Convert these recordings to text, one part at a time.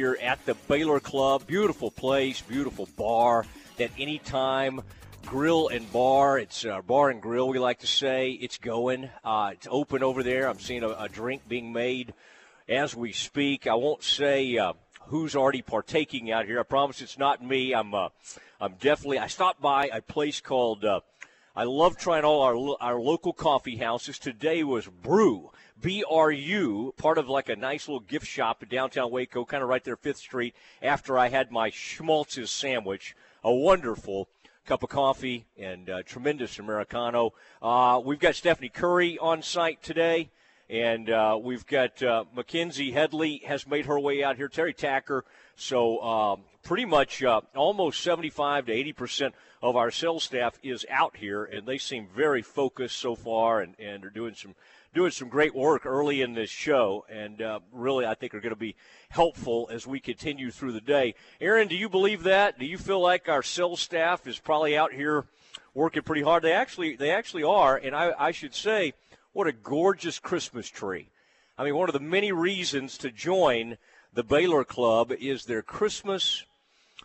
here at the Baylor Club. Beautiful place, beautiful bar. That anytime grill and bar. It's uh, bar and grill, we like to say. It's going. Uh, it's open over there. I'm seeing a, a, drink being made as we speak. I won't say uh, who's already partaking out here. I promise it's not me. I'm. Uh, I'm definitely. I stopped by a place called. Uh, I love trying all our our local coffee houses. Today was Brew. BRU, part of like a nice little gift shop in downtown Waco, kind of right there, Fifth Street. After I had my schmaltz's sandwich, a wonderful cup of coffee and uh, tremendous Americano. Uh, we've got Stephanie Curry on site today, and uh, we've got uh, Mackenzie Headley has made her way out here. Terry Tacker. So um, pretty much uh, almost 75 to 80 percent of our sales staff is out here, and they seem very focused so far, and, and are doing some doing some great work early in this show, and uh, really, I think are going to be helpful as we continue through the day. Aaron, do you believe that? Do you feel like our sales staff is probably out here working pretty hard? They actually, they actually are, and I, I should say, what a gorgeous Christmas tree. I mean, one of the many reasons to join the Baylor Club is their Christmas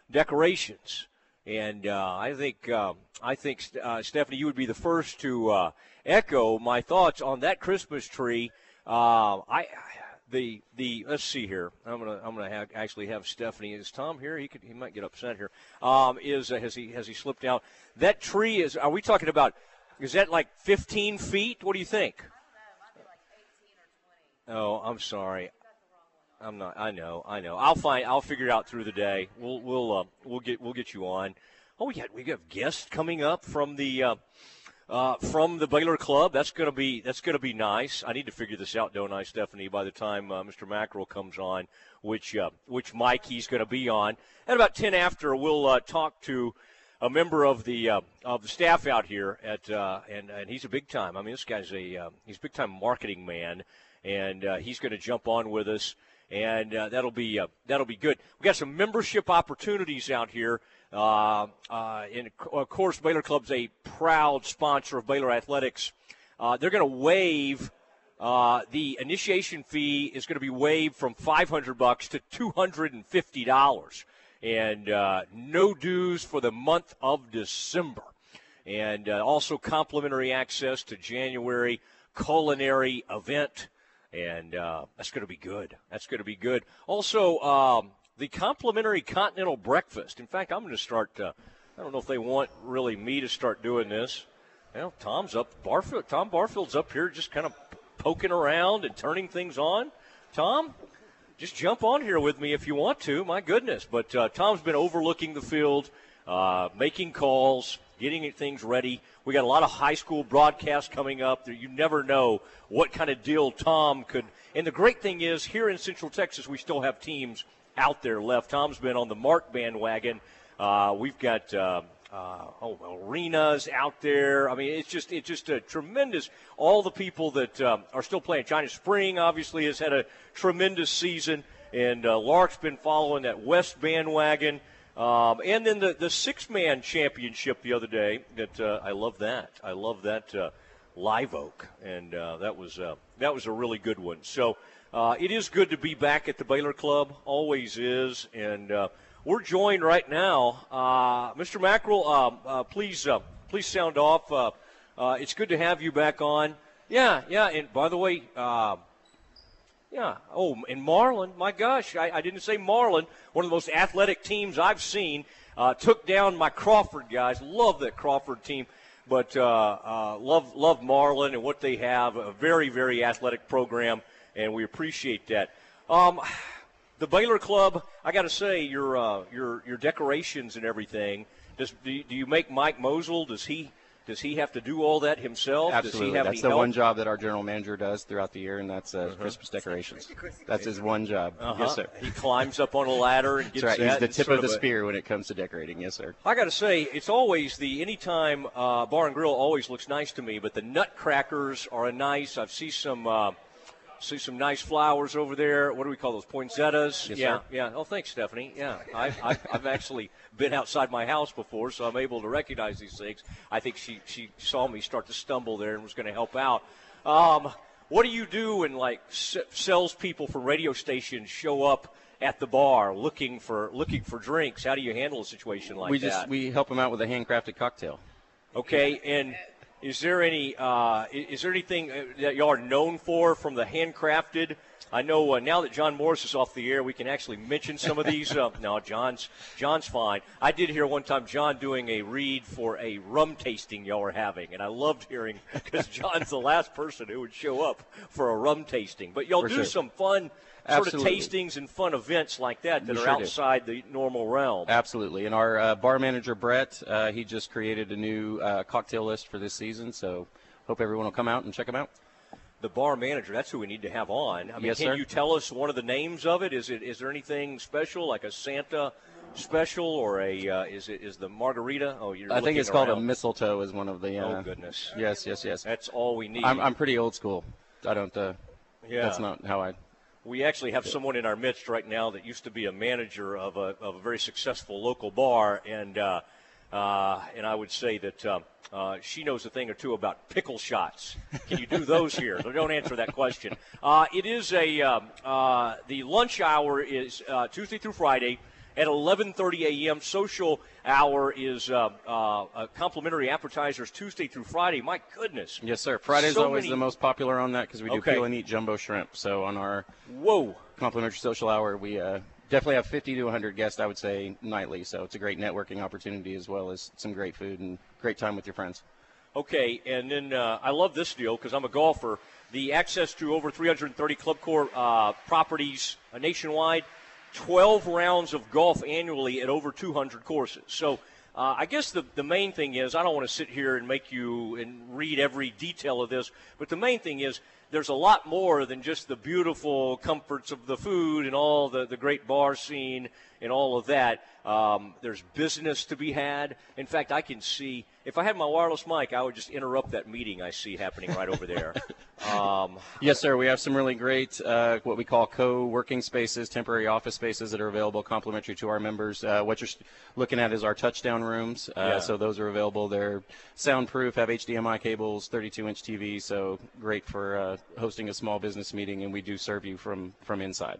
decorations. And uh, I think uh, I think uh, Stephanie, you would be the first to uh, echo my thoughts on that Christmas tree. Uh, I the the let's see here. I'm gonna I'm gonna have, actually have Stephanie. Is Tom here? He could he might get upset here. Um, is uh, has he has he slipped out? That tree is. Are we talking about? Is that like 15 feet? What do you think? Oh, I'm sorry. I'm not. I know. I know. I'll find. I'll figure it out through the day. We'll we'll uh, we'll get we'll get you on. Oh, yeah, we have guests coming up from the uh, uh, from the Baylor Club. That's gonna be that's gonna be nice. I need to figure this out, don't I, Stephanie? By the time uh, Mr. Mackerel comes on, which uh, which mic he's to be on. At about ten after, we'll uh, talk to a member of the uh, of the staff out here at uh, and and he's a big time. I mean, this guy's a uh, he's a big time marketing man, and he's going to jump on with us, and uh, that'll be uh, that'll be good. We got some membership opportunities out here. Uh, uh, and of course, Baylor Club's a proud sponsor of Baylor Athletics. Uh, they're going to waive uh, the initiation fee is going to be waived from 500 bucks to 250 dollars, and no dues for the month of December, and also complimentary access to January culinary event and uh, that's going to be good. That's going to be good. Also, um, the complimentary continental breakfast. In fact, I'm going to start. Uh, I don't know if they want really me to start doing this. Well, Tom's up. Barfield. Tom Barfield's up here, just kind of poking around and turning things on. Tom, just jump on here with me if you want to. My goodness, but uh, Tom's been overlooking the field, uh, making calls, getting things ready. We got a lot of high school broadcasts coming up. You never know what kind of deal Tom could. And the great thing is, here in Central Texas, we still have teams out there left. Tom's been on the Mart bandwagon. Uh, we've got uh, uh, oh arenas out there. I mean, it's just it's just a tremendous. All the people that um, are still playing. China Spring obviously has had a tremendous season, and uh, Lark's been following that West bandwagon. Um, and then the, the six man championship the other day. That uh, I love that. I love that uh, live oak, and uh, that was uh, that was a really good one. So uh, it is good to be back at the Baylor Club, always is, and uh, we're joined right now. Mr. Mackerel, please, please sound off. It's good to have you back on. Yeah, yeah, and by the way, yeah. Oh, and Marlin, my gosh, I, I, didn't say Marlin, one of the most athletic teams I've seen, took down my Crawford guys. Love that Crawford team but uh, uh, love love Marlin and what they have. A very very athletic program and we appreciate that. Um, the Baylor Club, I got to say, your uh, your your decorations and everything. Does do you, do you make Mike Mosel? Does he does he have to do all that himself? Absolutely. that's the help? one job that our general manager does throughout the year, and that's uh, uh-huh. Christmas decorations. That's his one job. Uh-huh. Yes, sir. He climbs up on a ladder and gets that's right. He's the tip of the spear when it comes to decorating. Yes, sir. I got to say, it's always the anytime uh, bar and grill always looks nice to me, but the nutcrackers are a nice. I've seen some. Uh, See some nice flowers over there. What do we call those? Poinsettias. Yes, yeah, sir. yeah. Oh, thanks, Stephanie. Yeah, I've, I've, I've, actually been outside my house before, so I'm able to recognize these things. I think she she saw me start to stumble there and was going to help out. Um, what do you do when like s- salespeople from radio stations show up at the bar looking for looking for drinks. How do you handle a situation like we that? We just we help them out with a handcrafted cocktail. Okay, and is there any uh, is there anything uh, that y'all are known for from the handcrafted? I know uh, now that John Morris is off the air, we can actually mention some of these. Uh, no, John's John's fine. I did hear one time John doing a read for a rum tasting y'all were having, and I loved hearing because John's the last person who would show up for a rum tasting. But y'all For do sure. some fun sort of tastings and fun events like that that We are sure do. outside the normal realm. Absolutely. And our uh, bar manager Brett, uh, he just created a new uh, cocktail list for this season. So hope everyone will come out and check them out. the bar manager. That's who we need to have on. I mean, Yes, can sir. you tell us one of the names of it? Is it is there anything special like a Santa special or a uh, is it is the margarita? Oh, you're I think it's called a mistletoe. Is one of the. Uh, Oh goodness, Yes, yes, yes. that's all we need. I'm, I'm pretty old school. I don't. Uh, yeah, That's not how I. we actually have someone in our midst right now that used to be a manager of a, of a very successful local bar, and uh, uh, and I would say that um, uh, she knows a thing or two about pickle shots. Can you do those here? So don't answer that question. Uh, it is a um, uh, the lunch hour is uh, Tuesday through Friday. At 11:30 a.m., social hour is uh, uh, uh, complimentary appetizers Tuesday through Friday. My goodness! Yes, sir. Friday's So always many- the most popular on that because we do Okay. peel and eat jumbo shrimp. So on our Whoa! complimentary social hour, we uh, definitely have 50 to 100 guests. I would say nightly. So it's a great networking opportunity as well as some great food and great time with your friends. Okay, and then uh, I love this deal because I'm a golfer. The access to over 330 ClubCorp uh, properties uh, nationwide, 12 rounds of golf annually at over 200 courses. So uh, I guess the, the main thing is I don't want to sit here and make you and read every detail of this, but the main thing is there's a lot more than just the beautiful comforts of the food and all the, the great bar scene and all of that. Um, there's business to be had. In fact, I can see if I had my wireless mic, I would just interrupt that meeting I see happening right over there. Um, Yes, sir. We have some really great, uh, what we call co-working spaces, temporary office spaces that are available, complimentary to our members. Uh, what you're looking at is our touchdown rooms. Uh, Yeah. So those are available. They're soundproof, have HDMI cables, 32-inch TV. So great for uh, hosting a small business meeting, and we do serve you from from inside.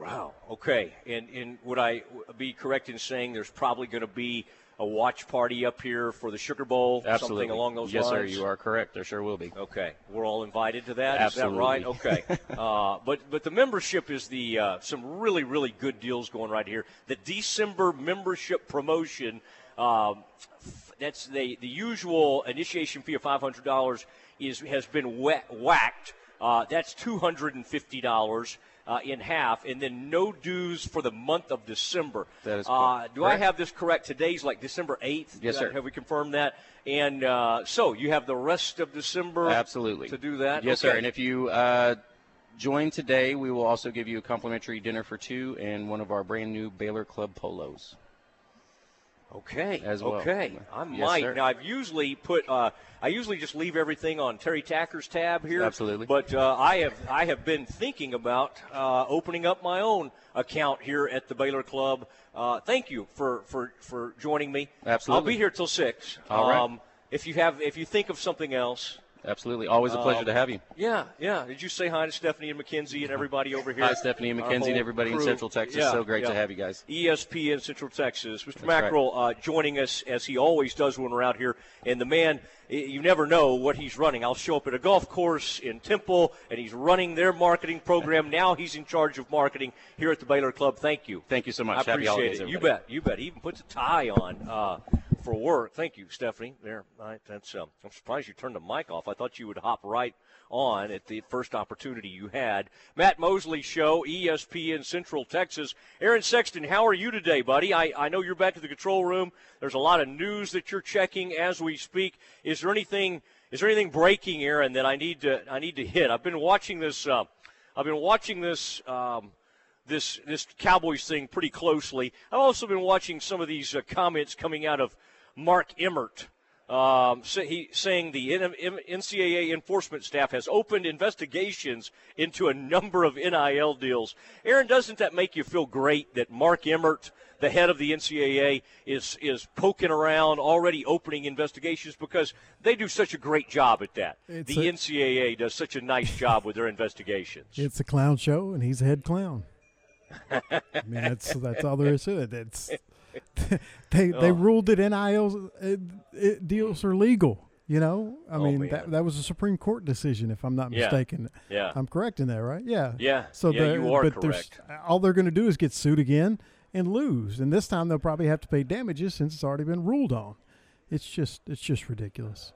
wow. Okay. And, and would I be correct in saying there's probably going to be a watch party up here for the Sugar Bowl? Absolutely. Something along those yes, lines? sir. You are correct. There sure will be. Okay, we're all invited to that. Is that Absolutely. right? Okay, uh, but but the membership is the uh, some really really good deals going right here. The December membership promotion. Um, that's the the usual initiation fee of five hundred dollars is has been wha- whacked. Uh, that's two hundred and fifty dollars. Uh, in half, and then no dues for the month of December. That is uh, correct. do I have this correct? Today's like December eighth. Yes, sir. Have we confirmed that? And uh, so you have the rest of December Absolutely. to do that. Yes, Okay. sir. And if you uh, join today, we will also give you a complimentary dinner for two and one of our brand new Baylor Club polos. Okay. as well. Okay. I Yes, might. sir. now I've usually put. Uh, I usually just leave everything on Terry Tacker's tab here. Absolutely. But uh, I have I have been thinking about uh, opening up my own account here at the Baylor Club. Uh, thank you for, for, for joining me. Absolutely. I'll be here till six. All right. Um, if you have if you think of something else. Absolutely. Always a pleasure Um, to have you. Yeah, yeah. Did you say hi to Stephanie and Mackenzie and everybody over here? Hi, Stephanie and Our Mackenzie and everybody in. Central Texas. Yeah, so great to have you guys. ESPN Central Texas. Mr. That's right. Uh, joining us as he always does when we're out here. And the man, you never know what he's running. I'll show up at a golf course in Temple, and he's running their marketing program. now he's in charge of marketing here at the Baylor Club. Thank you. Thank you so much. I Happy appreciate holidays, it. You bet. You bet. He even puts a tie on uh, for work. Thank you, Stephanie. There. Right, that's. Um, I'm surprised you turned the mic off. I thought you would hop right on at the first opportunity you had. Matt Mosley Show, ESPN Central Texas. Aaron Sexton, how are you today, buddy? I, I know you're back at the control room. There's a lot of news that you're checking as we speak. Is there anything? Is there anything breaking, Aaron, that I need to I need to hit? I've been watching this. Uh, I've been watching this. Um, this this Cowboys thing pretty closely. I've also been watching some of these uh, comments coming out of Mark Emmert. Um, say, he, saying the NCAA enforcement staff has opened investigations into a number of NIL deals. Aaron, doesn't that make you feel great that Mark Emmert, the head of the NCAA, is is poking around, already opening investigations because they do such a great job at that. It's the a- NCAA does such a nice job with their investigations. It's a clown show, and he's a head clown. I mean, that's that's all there is to it. It's they they oh. ruled that NIL uh, deals are legal. You know, I oh, mean that that was a Supreme Court decision, if I'm not yeah. mistaken. Yeah, I'm correct in that, right? Yeah. Yeah. So yeah, you are but correct. All they're going to do is get sued again and lose, and this time they'll probably have to pay damages since it's already been ruled on. It's just it's just ridiculous.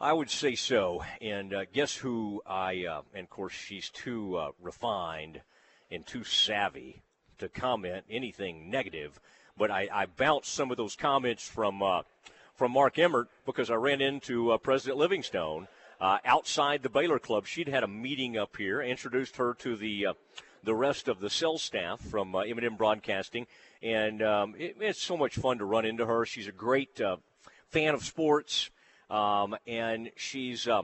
I would say so. And uh, guess who I, uh, and of course, she's too uh, refined and too savvy to comment anything negative. But I, I bounced some of those comments from uh, from Mark Emmert because I ran into uh, President Livingstone uh, outside the Baylor Club. She'd had a meeting up here, introduced her to the the rest of the cell staff from uh, M&M Broadcasting, and um, it, it's so much fun to run into her. She's a great fan of sports. Um, and she's, uh,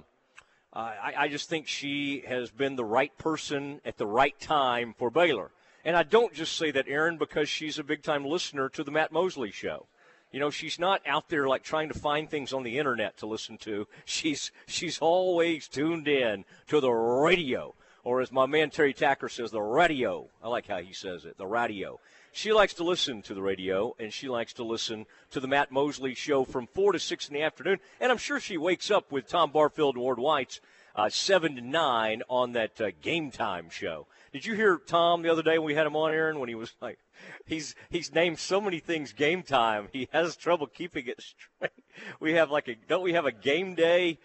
I, I just think she has been the right person at the right time for Baylor. And I don't just say that, Aaron, because she's a big time listener to the Matt Mosley show. You know, she's not out there like trying to find things on the internet to listen to. She's she's always tuned in to the radio, or as my man Terry Tacker says, the radio. I like how he says it, the radio. She likes to listen to the radio, and she likes to listen to the Matt Mosley show from 4 to 6 in the afternoon. And I'm sure she wakes up with Tom Barfield and Ward White's uh, 7 to 9 on that uh, game time show. Did you hear Tom the other day when we had him on, Aaron, when he was like, he's he's named so many things game time, he has trouble keeping it straight. We have like a, don't we have a game day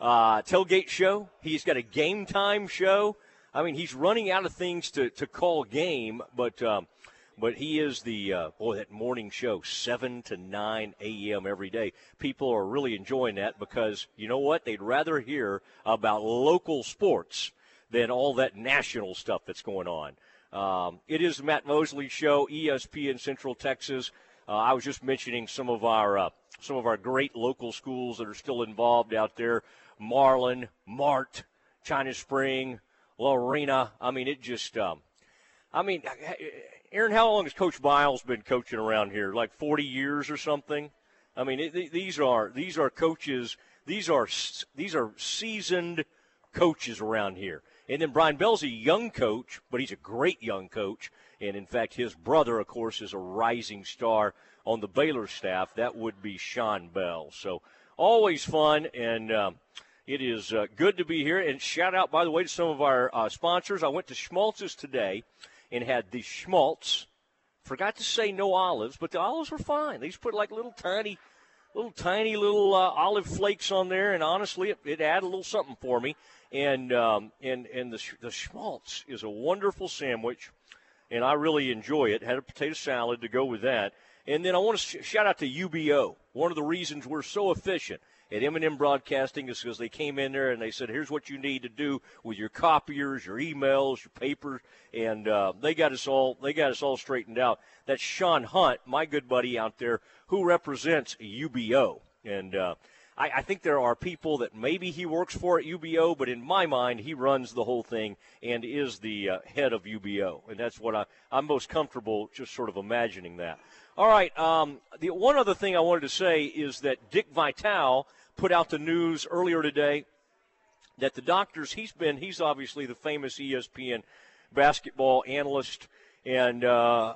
uh, tailgate show? He's got a game time show. I mean, he's running out of things to, to call game, but um, but he is the uh, boy that morning show 7 to 9 a.m every day people are really enjoying that because you know what they'd rather hear about local sports than all that national stuff that's going on um, it is matt mosley show espn central texas uh, i was just mentioning some of our uh, some of our great local schools that are still involved out there marlin mart china spring lorena i mean it just um, i mean Aaron, how long has Coach Miles been coaching around here? Like 40 years or something? I mean, it, these are these are coaches. These are these are seasoned coaches around here. And then Brian Bell's a young coach, but he's a great young coach. And in fact, his brother, of course, is a rising star on the Baylor staff. That would be Sean Bell. So always fun, and um, it is uh, good to be here. And shout out, by the way, to some of our uh, sponsors. I went to Schmaltz's today and had the schmaltz. Forgot to say no olives, but the olives were fine. They just put like little tiny, little tiny little uh, olive flakes on there, and honestly, it, it added a little something for me. And um, and and the the schmaltz is a wonderful sandwich, and I really enjoy it. Had a potato salad to go with that, and then I want to sh- shout out to UBO. One of the reasons we're so efficient at M&M Broadcasting is because they came in there and they said, "Here's what you need to do with your copiers, your emails, your papers," and uh, they got us all they got us all straightened out. That's Sean Hunt, my good buddy out there, who represents UBO, and. Uh, I, I, think there are people that maybe he works for at UBO, but in my mind, he runs the whole thing and is the uh, head of UBO, and that's what I, I'm most comfortable just sort of imagining that. All right. Um, the one other thing I wanted to say is that Dick Vitale put out the news earlier today that the doctors he's been he's obviously the famous ESPN basketball analyst and uh,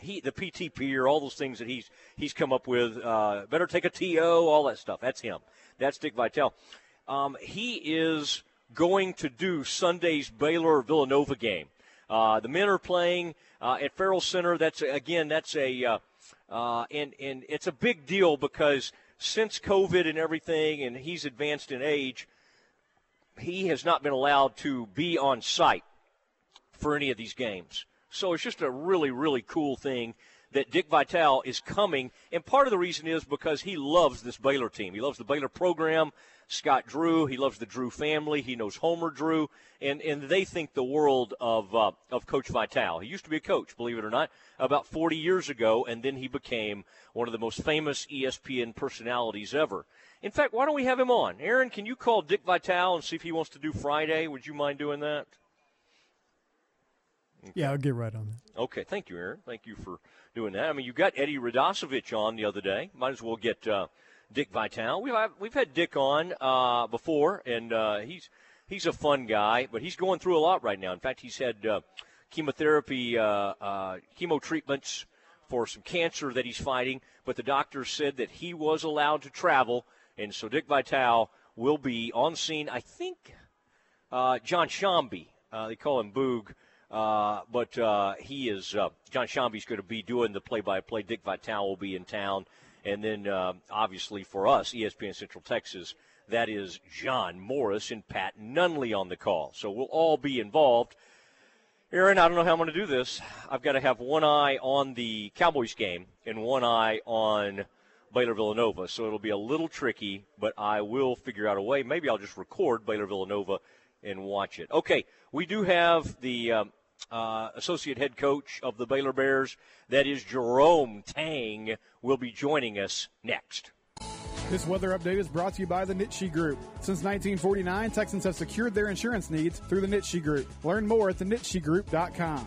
he the PTP or all those things that he's he's come up with. Uh, better take a TO, all that stuff. That's him. That's Dick Vitale. Um, he is going to do Sunday's Baylor Villanova game. Uh, the men are playing uh, at Ferrell Center. That's again, that's a uh, uh, and and it's a big deal because since COVID and everything, and he's advanced in age, he has not been allowed to be on site for any of these games. So it's just a really, really cool thing that Dick Vitale is coming. And part of the reason is because he loves this Baylor team. He loves the Baylor program. Scott Drew. He loves the Drew family. He knows Homer Drew, and and they think the world of uh, of Coach Vitale. He used to be a coach, believe it or not, about 40 years ago, and then he became one of the most famous ESPN personalities ever. In fact, why don't we have him on? Aaron, can you call Dick Vitale and see if he wants to do Friday? Would you mind doing that? Okay. Yeah, I'll get right on that. Okay, thank you, Aaron. Thank you for doing that. I mean, you got Eddie Radosevich on the other day. Might as well get uh, Dick Vitale. We've had, we've had Dick on uh, before, and uh, he's he's a fun guy, but he's going through a lot right now. In fact, he's had uh, chemotherapy, uh, uh, chemo treatments for some cancer that he's fighting. But the doctor said that he was allowed to travel, and so Dick Vitale will be on scene. I think uh, John Sciambi, uh, they call him Boog, uh, but uh, he is uh, John Sciambi's going to be doing the play-by-play. Dick Vitale will be in town, and then uh, obviously for us, ESPN Central Texas, that is John Morris and Pat Nunley on the call. So we'll all be involved. Aaron, I don't know how I'm going to do this. I've got to have one eye on the Cowboys game and one eye on Baylor Villanova. So it'll be a little tricky, but I will figure out a way. Maybe I'll just record Baylor Villanova and watch it. Okay, we do have the um, uh, associate head coach of the Baylor Bears. That is Jerome Tang. Will be joining us next. This weather update is brought to you by the Nitsche Group. Since 1949, Texans have secured their insurance needs through the Nitsche Group. Learn more at thenitschegroup.com.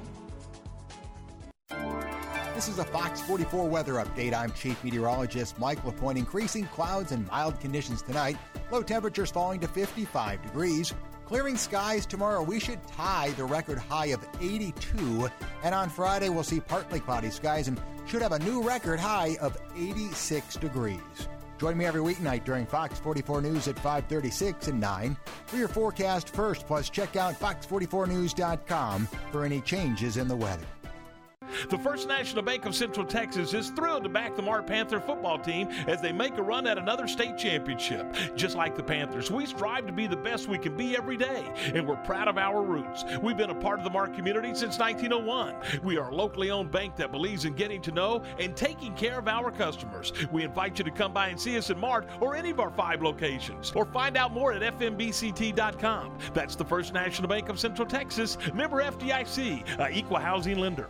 This is a Fox 44 weather update. I'm Chief Meteorologist Mike LaPointe. Increasing clouds and mild conditions tonight. Low temperatures falling to 55 degrees. Clearing skies tomorrow. We should tie the record high of 82. And on Friday, we'll see partly cloudy skies and should have a new record high of 86 degrees. Join me every weeknight during Fox 44 News at 536 and 9 for your forecast first. Plus, check out fox44news.com for any changes in the weather. The First National Bank of Central Texas is thrilled to back the Mart Panther football team as they make a run at another state championship. Just like the Panthers, we strive to be the best we can be every day, and we're proud of our roots. We've been a part of the Mart community since 1901. We are a locally owned bank that believes in getting to know and taking care of our customers. We invite you to come by and see us in Mart or any of our five locations, or find out more at fnbct.com. That's the First National Bank of Central Texas, member FDIC, equal housing lender.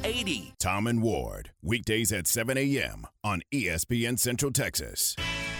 80. Tom and Ward, weekdays at 7 a.m. on ESPN Central Texas.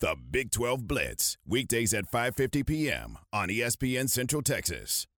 The Big 12 Blitz, weekdays at 5:50 p.m. on ESPN Central Texas.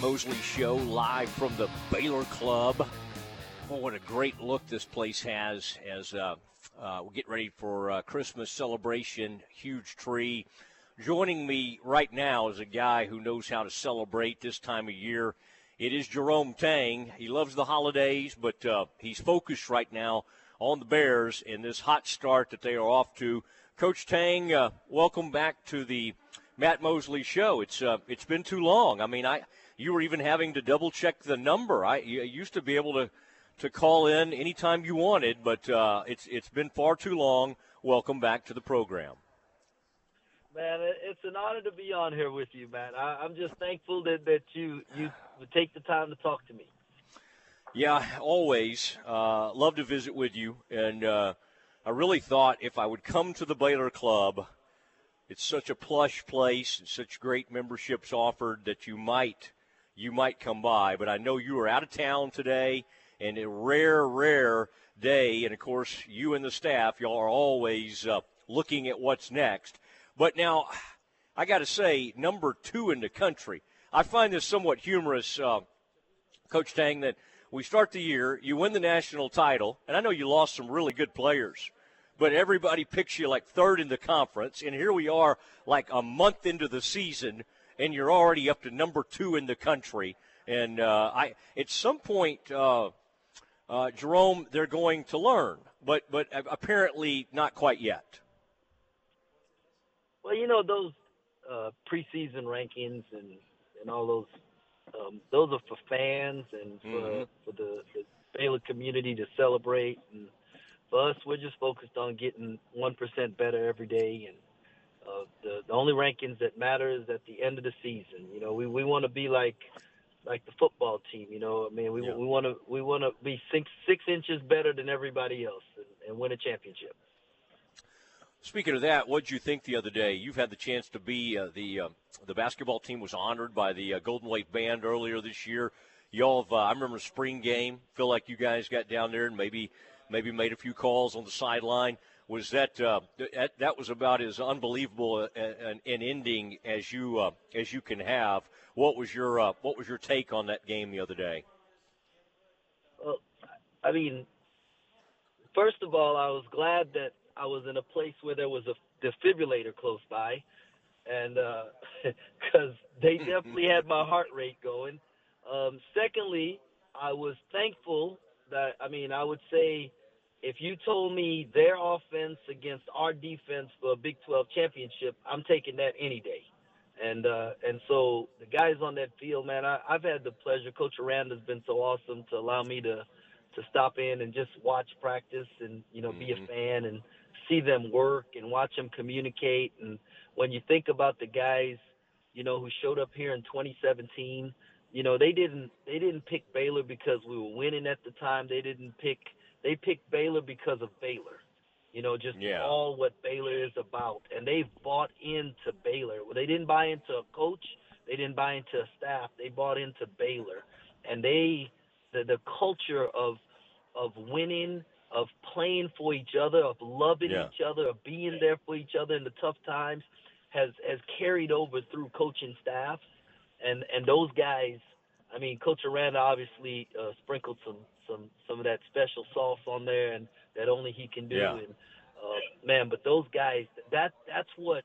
Mosley Show live from the Baylor Club. Oh, what a great look this place has as uh, uh, we get ready for uh, Christmas celebration. Huge tree. Joining me right now is a guy who knows how to celebrate this time of year. It is Jerome Tang. He loves the holidays, but uh, he's focused right now on the Bears in this hot start that they are off to. Coach Tang, uh, welcome back to the Matt Mosley Show. It's uh, it's been too long. I mean, I you were even having to double check the number. I used to be able to to call in anytime you wanted, but uh, it's it's been far too long. Welcome back to the program. Man, it's an honor to be on here with you, man. I, am just thankful that, that you you would take the time to talk to me. Yeah, always uh, love to visit with you, and uh, I really thought if I would come to the Baylor Club, it's such a plush place and such great memberships offered that you might you might come by. But I know you are out of town today, and a rare, rare day. And of course, you and the staff, y'all are always uh, looking at what's next. But now, I got to say, number two in the country. I find this somewhat humorous, uh, Coach Tang, that we start the year, you win the national title, and I know you lost some really good players, but everybody picks you like third in the conference, and here we are like a month into the season and you're already up to number two in the country. And uh, I, at some point, uh, uh, Jerome, they're going to learn, but but apparently not quite yet. Well, you know those uh, preseason rankings and and all those um, those are for fans and for, mm-hmm. for the, the Baylor community to celebrate. And for us, we're just focused on getting one percent better every day and uh, the the only rankings that matter is at the end of the season. You know, we we want to be like like the football team. You know, I mean, we yeah. we want to we want to be six six inches better than everybody else and, and win a championship. Speaking of that, what did you think the other day? You've had the chance to be uh, the uh, the basketball team was honored by the uh, Golden Wave Band earlier this year. Y'all, have, uh, I remember spring game. Feel like you guys got down there and maybe maybe made a few calls on the sideline was that uh, that, that was about as unbelievable an, an ending as you uh, as you can have. What was your uh, what was your take on that game the other day? Well, I mean, first of all, I was glad that I was in a place where there was a defibrillator close by, and because uh, they definitely had my heart rate going. Um, secondly, I was thankful that I mean I would say if you told me their offense against our defense for a Big 12 championship, I'm taking that any day. And uh, and so the guys on that field, man, I, I've had the pleasure. Coach Aranda's been so awesome to allow me to to stop in and just watch practice and you know mm-hmm. be a mm-hmm. fan and see them work and watch them communicate. And when you think about the guys, you know, who showed up here in 2017, you know, they didn't they didn't pick Baylor because we were winning at the time. They didn't pick they picked Baylor because of Baylor. You know, just yeah. all what Baylor is about. And they've bought into Baylor. They didn't buy into a coach, they didn't buy into a staff. They bought into Baylor. And they the the culture of of winning, of playing for each other, of loving yeah. each other, of being there for each other in the tough times has has carried over through coaching staff. And and those guys I mean, Coach Aranda obviously uh, sprinkled some some some of that special sauce on there, and that only he can do. Yeah. And uh, man, but those guys, that that's what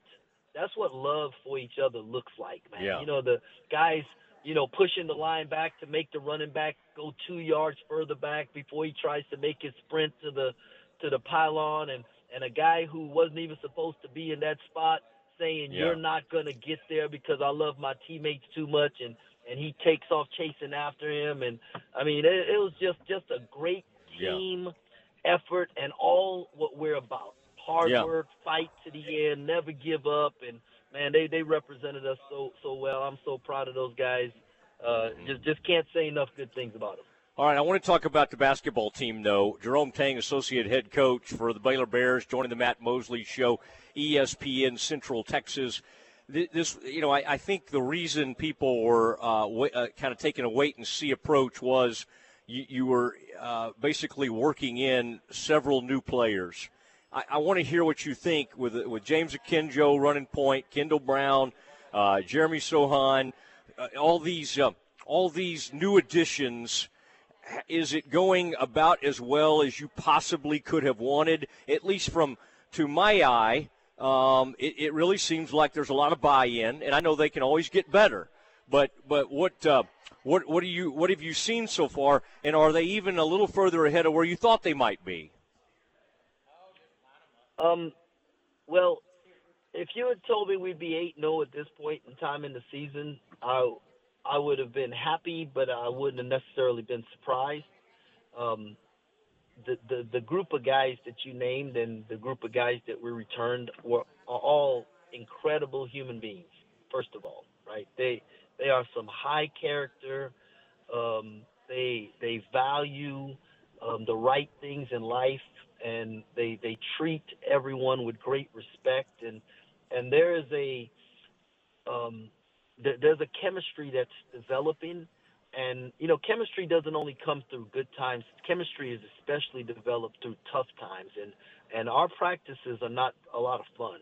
that's what love for each other looks like, man. Yeah. You know, the guys, you know, pushing the line back to make the running back go two yards further back before he tries to make his sprint to the to the pylon, and and a guy who wasn't even supposed to be in that spot saying yeah. you're not going to get there because I love my teammates too much and and he takes off chasing after him. And I mean, it, it was just just a great team yeah. effort and all what we're about: hard Yeah. work, fight to the end, never give up, and man, they they represented us so so well. I'm so proud of those guys. Uh, just just can't say enough good things about them. All right, I want to talk about the basketball team, though. Jerome Tang, associate head coach for the Baylor Bears, joining the Matt Mosley Show, ESPN Central Texas. Th- This, you know, I, I think the reason people were uh, wa- uh, kind of taking a wait and see approach was you, you were uh, basically working in several new players. I, I want to hear what you think with with James Akinjo running point, Kendall Brown, uh, Jeremy Sochan, uh, all these uh, all these new additions is it going about as well as you possibly could have wanted? At least from to my eye, um, it, it really seems like there's a lot of buy-in, and I know they can always get better. But but what uh, what what do you what have you seen so far, and are they even a little further ahead of where you thought they might be? Um, well, if you had told me we'd be eight zero at this point in time in the season, I I would have been happy, but I wouldn't have necessarily been surprised. Um, the, the the group of guys that you named and the group of guys that we returned were all incredible human beings. First of all, right? They they are some high character. Um, they they value um, the right things in life, and they they treat everyone with great respect. And and there is a um, th- there's a chemistry that's developing. And you know, chemistry doesn't only come through good times. Chemistry is especially developed through tough times, and and our practices are not a lot of fun.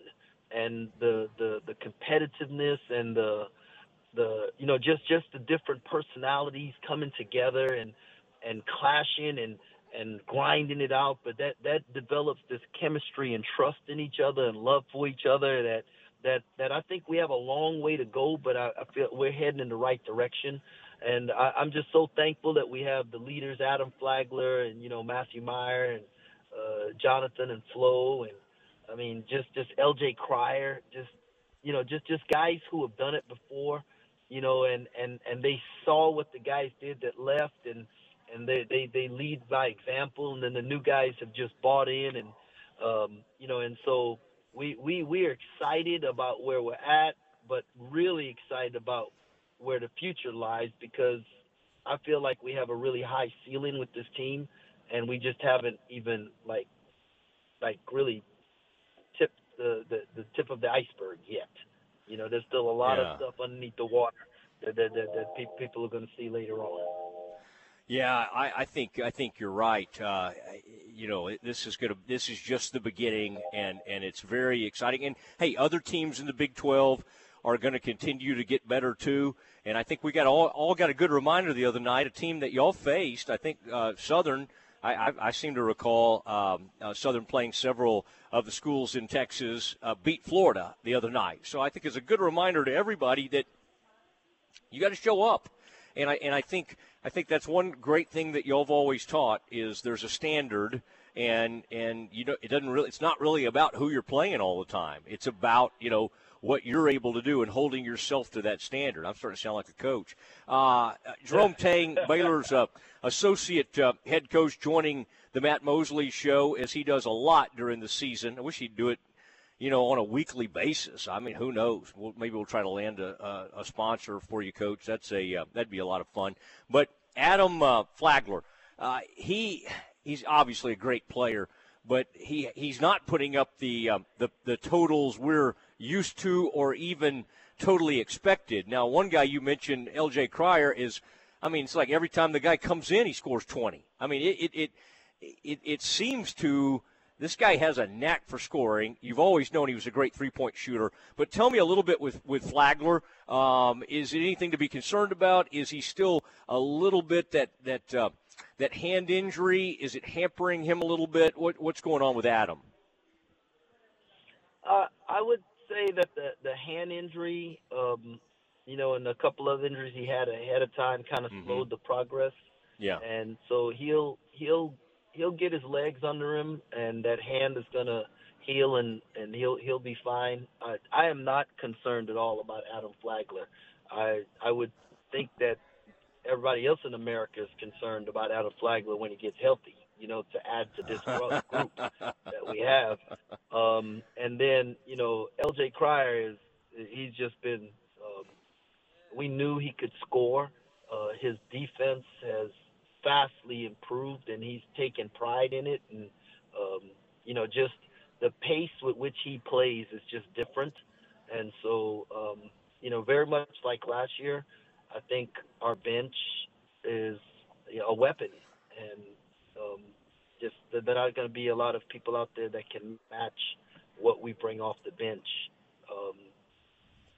And the the the competitiveness and the the you know just just the different personalities coming together and and clashing and and grinding it out but that that develops this chemistry and trust in each other and love for each other that that that I think we have a long way to go but I, I feel we're heading in the right direction and I, I'm just so thankful that we have the leaders Adam Flagler and you know Matthew Mayer and uh, Jonathan and Flo and I mean just just LJ Cryer, just you know just just guys who have done it before you know, and and and they saw what the guys did that left, and and they they they lead by example, and then the new guys have just bought in, and um, you know, and so we we we are excited about where we're at, but really excited about where the future lies because I feel like we have a really high ceiling with this team, and we just haven't even like like really tipped the the, the tip of the iceberg yet. You know, there's still a lot Yeah. of stuff underneath the water that that, that, that pe- people are going to see later on. Yeah, I, I think I think you're right. Uh, you know, this is to this is just the beginning, and and it's very exciting. And hey, other teams in the Big 12 are going to continue to get better too. And I think we got all all got a good reminder the other night. A team that y'all faced, I think uh, Southern. I, I, I seem to recall um, uh, Southern playing several of the schools in Texas uh, beat Florida the other night. So I think it's a good reminder to everybody that you got to show up. And I and I think I think that's one great thing that y'all have always taught is there's a standard and and you know it doesn't really it's not really about who you're playing all the time. It's about you know what you're able to do and holding yourself to that standard. I'm starting to sound like a coach. Uh, Jerome Tang, Baylor's uh, associate uh, head coach, joining the Matt Mosley show as he does a lot during the season. I wish he'd do it you know, on a weekly basis. I mean, who knows? We'll, maybe we'll try to land a, a, a sponsor for you, Coach. That's a uh, that'd be a lot of fun. But Adam uh, Flagler, uh, he he's obviously a great player, but he he's not putting up the uh, the the totals we're used to or even totally expected. Now, one guy you mentioned, L.J. Cryer, is. I mean, it's like every time the guy comes in, he scores 20. I mean, it it it, it, it seems to this guy has a knack for scoring. You've always known he was a great three-point shooter. But tell me a little bit with with Flagler. Um, is it anything to be concerned about? Is he still a little bit that that uh, that hand injury? Is it hampering him a little bit? What what's going on with Adam? Uh, I would say that the the hand injury, um, you know, and a couple of injuries he had ahead of time kind of slowed the progress. Yeah. And so he'll he'll he'll get his legs under him, and that hand is gonna heal, and and he'll he'll be fine. I I am not concerned at all about Adam Flagler. I I would think that everybody else in America is concerned about Adam Flagler when he gets healthy. You know, to add to this group that we have. Um, and then, you know, LJ Cryer is he's just been. Um, we knew he could score. Uh, his defense has vastly improved, and he's taken pride in it. And um, you know, just the pace with which he plays is just different. And so, um, you know, very much like last year, I think our bench is a weapon, and um, just there are going to be a lot of people out there that can match what we bring off the bench, um,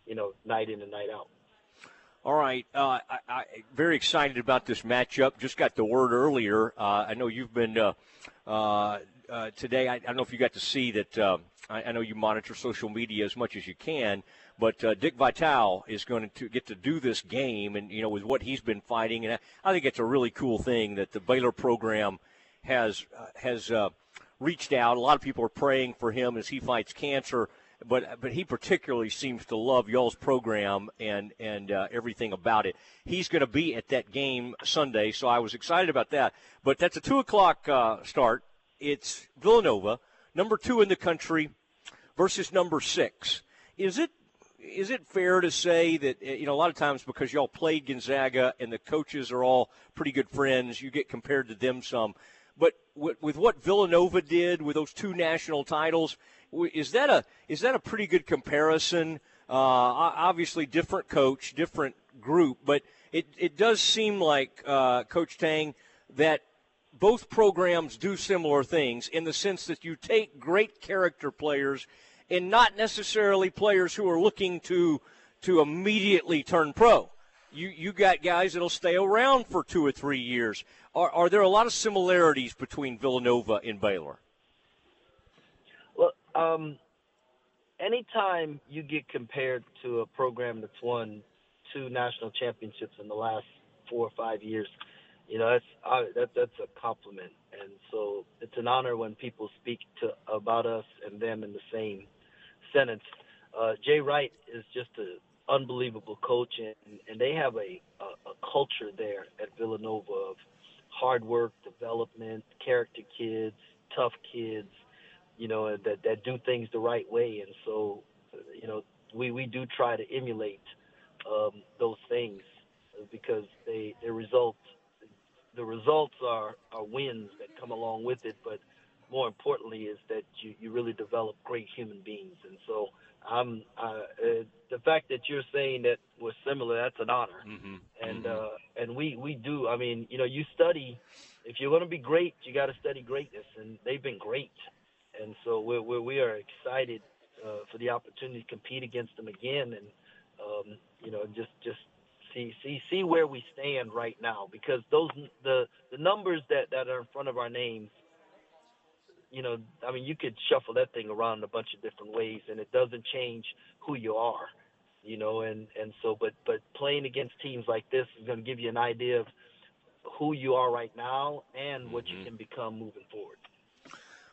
you know, night in and night out. All right, uh, I, I very excited about this matchup. Just got the word earlier. Uh, I know you've been uh, uh, uh today. I, I, don't know if you got to see that. Um, I, I, know you monitor social media as much as you can, but uh, Dick Vitale is going to get to do this game, and you know, with what he's been fighting, and I, think it's a really cool thing that the Baylor program has has reached out. A lot of people are praying for him as he fights cancer but but he particularly seems to love y'all's program and and uh, everything about it. He's going to be at that game Sunday, so I was excited about that. But that's a two o'clock uh, start. It's Villanova, number two in the country, versus number six. Is it is it fair to say that uh, you know a lot of times because y'all played Gonzaga and the coaches are all pretty good friends, you get compared to them some. But with, with what Villanova did with those two national titles, is that a is that a pretty good comparison? Uh, obviously, different coach, different group, but it, it does seem like uh, Coach Tang that both programs do similar things in the sense that you take great character players and not necessarily players who are looking to to immediately turn pro. You you got guys that'll stay around for two or three years. Are, are there a lot of similarities between Villanova and Baylor? Um, anytime you get compared to a program that's won two national championships in the last four or five years, you know that's uh, that, that's a compliment, and so it's an honor when people speak to about us and them in the same sentence. Uh, Jay Wright is just an unbelievable coach, and, and they have a, a, a culture there at Villanova of hard work, development, character kids, tough kids, you know, that that do things the right way, and so, you know, we we do try to emulate um, those things because they they result the results are are wins that come along with it, but more importantly is that you you really develop great human beings, and so I'm uh, uh, the fact that you're saying that we're similar, that's an honor, mm-hmm. and mm-hmm. uh, and we we do. I mean, you know, you study. If you're going to be great, you got to study greatness, and they've been great and so we're, we're we are excited uh, for the opportunity to compete against them again, and um, you know just just see see see where we stand right now because those the the numbers that that are in front of our names. You know, I mean, you could shuffle that thing around a bunch of different ways, and it doesn't change who you are. You know, and and so, but but playing against teams like this is going to give you an idea of who you are right now and what mm-hmm. you can become moving forward.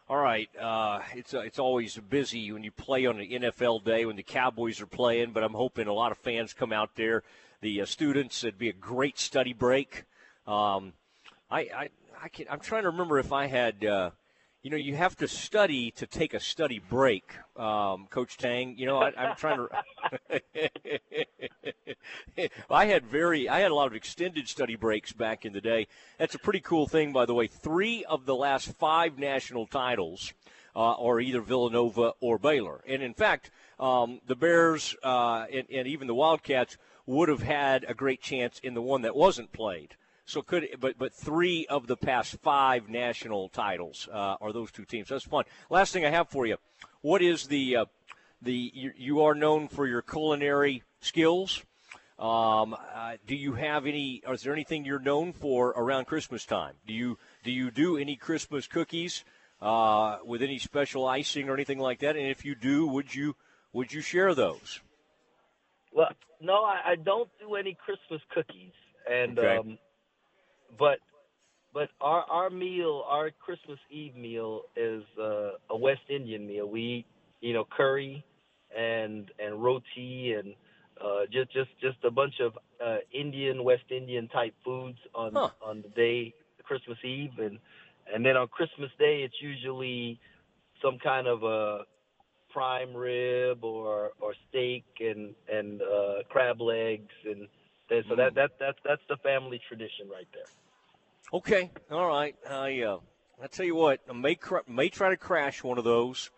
All right, uh, it's uh, it's always busy when you play on an NFL day when the Cowboys are playing, but I'm hoping a lot of fans come out there. The uh, students, it'd be a great study break. Um, I I I can, I'm trying to remember if I had uh, you know, you have to study to take a study break, um, Coach Tang. You know, I, am trying to. I had very, I had a lot of extended study breaks back in the day. That's a pretty cool thing, by the way. Three of the last five national titles uh, are either Villanova or Baylor, and in fact, um, the Bears uh, and, and even the Wildcats would have had a great chance in the one that wasn't played. So could but but three of the past five national titles uh, are those two teams. That's fun. Last thing I have for you, what is the uh, the you, you, are known for your culinary skills. Um, uh, do you have any? Is there anything you're known for around Christmas time? Do you do you do any Christmas cookies uh, with any special icing or anything like that? And if you do, would you would you share those? Well, no, I, I don't do any Christmas cookies, and okay. um, but but our our meal, our Christmas Eve meal is uh, a West Indian meal. We eat, you know, curry and and roti and uh, just just just a bunch of uh, Indian West Indian type foods on huh. on the day Christmas Eve and and then on Christmas Day, it's usually some kind of a prime rib or or steak and and uh, crab legs and, so that that that's that's the family tradition right there. Okay, all right. I uh, I tell you what, I may cr- may try to crash one of those.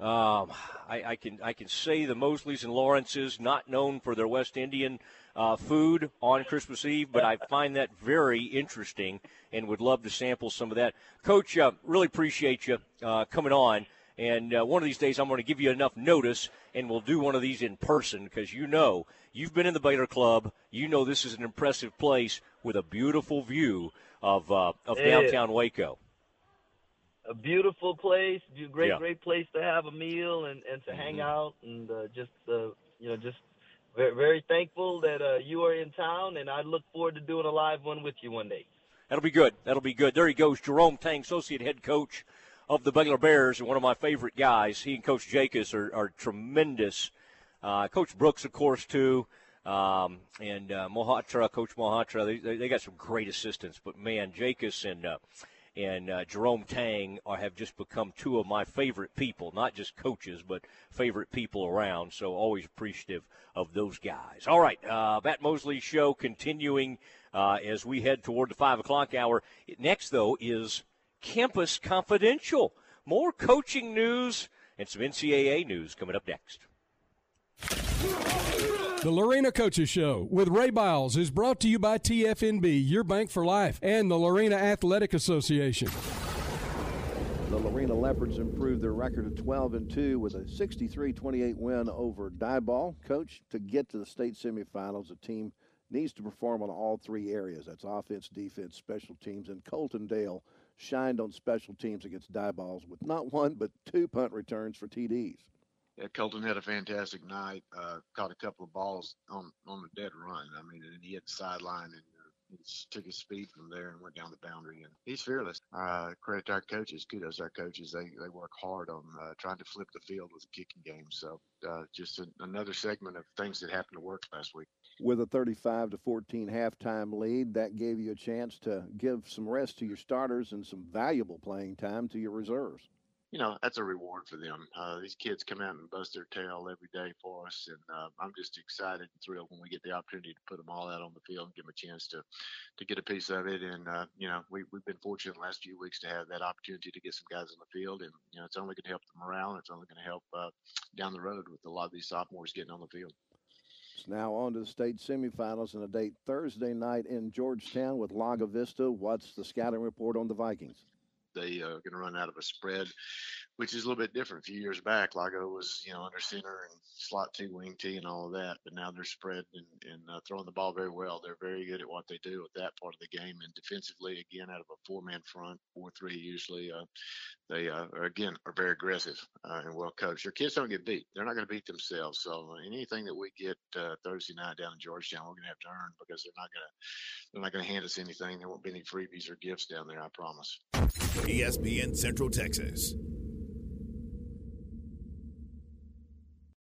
Um, I, I, can I can say the Mosleys and Lawrences not known for their West Indian uh, food on Christmas Eve, but I find that very interesting and would love to sample some of that. Coach, uh, really appreciate you uh, coming on. And uh, one of these days, I'm going to give you enough notice, and we'll do one of these in person because you know you've been in the Baylor Club. You know this is an impressive place with a beautiful view of of It downtown is. Waco. A beautiful place, great Yeah. great place to have a meal and and to hang Mhm. out and uh, just uh, you know just very very thankful that uh, you are in town, and I look forward to doing a live one with you one day. That'll be good. That'll be good. There he goes, Jerome Tang, associate head coach of the Baylor Bears, and one of my favorite guys. He and Coach Jakus are, are tremendous. Uh, coach Brooks, of course, too, um, and uh, Mohatra, Coach Mohatra. They, they, they got some great assistants, but man, Jakus and uh, and uh, Jerome Tang are, have just become two of my favorite people, not just coaches, but favorite people around. So always appreciative of those guys. All right, uh, Matt Mosley show continuing uh, as we head toward the five o'clock hour. Next, though, is Campus Confidential. More coaching news and some NCAA news coming up next. The Lorena Coaches Show with Ray Biles is brought to you by TFNB, your bank for life, and the Lorena Athletic Association. The Lorena Leopards improved their record to 12 and 2 with a 63-28 win over Diboll. Coach, to get to the state semifinals, the team needs to perform on all three areas. That's offense, defense, special teams, and Colton Dale shined on special teams against die balls with not one but two punt returns for TDs. Yeah, Colton had a fantastic night. Uh, caught a couple of balls on on the dead run. I mean, and he hit the sideline and uh, he took his speed from there and went down the boundary. And he's fearless. Uh, credit our coaches. Kudos our coaches. They they work hard on uh, trying to flip the field with a kicking game. So uh, just a, another segment of things that happened to work last week. With a 35 to 14 halftime lead, that gave you a chance to give some rest to your starters and some valuable playing time to your reserves. you know that's a reward for them. Uh, these kids come out and bust their tail every day for us, and uh, I'm just excited and thrilled when we get the opportunity to put them all out on the field and give them a chance to to get a piece of it. And uh, you know we we've been fortunate the last few weeks to have that opportunity to get some guys on the field, and you know it's only going to help the morale, and it's only going to help uh, down the road with a lot of these sophomores getting on the field. Now on to the state semifinals and a date Thursday night in Georgetown with Lago Vista. What's the scouting report on the Vikings? they uh, going to run out of a spread, which is a little bit different. A few years back, Lago was you know under center and slot two, wing T, and all of that, but now they're spread and, and uh, throwing the ball very well. They're very good at what they do with that part of the game, and defensively, again, out of a four-man front, four-three usually, uh, they uh, are, again are very aggressive uh, and well coached. Your kids don't get beat; they're not going to beat themselves. So anything that we get uh, Thursday night down in Georgetown, we're going to have to earn because they're not going to they're not going to hand us anything. There won't be any freebies or gifts down there. I promise. ESPN Central Texas.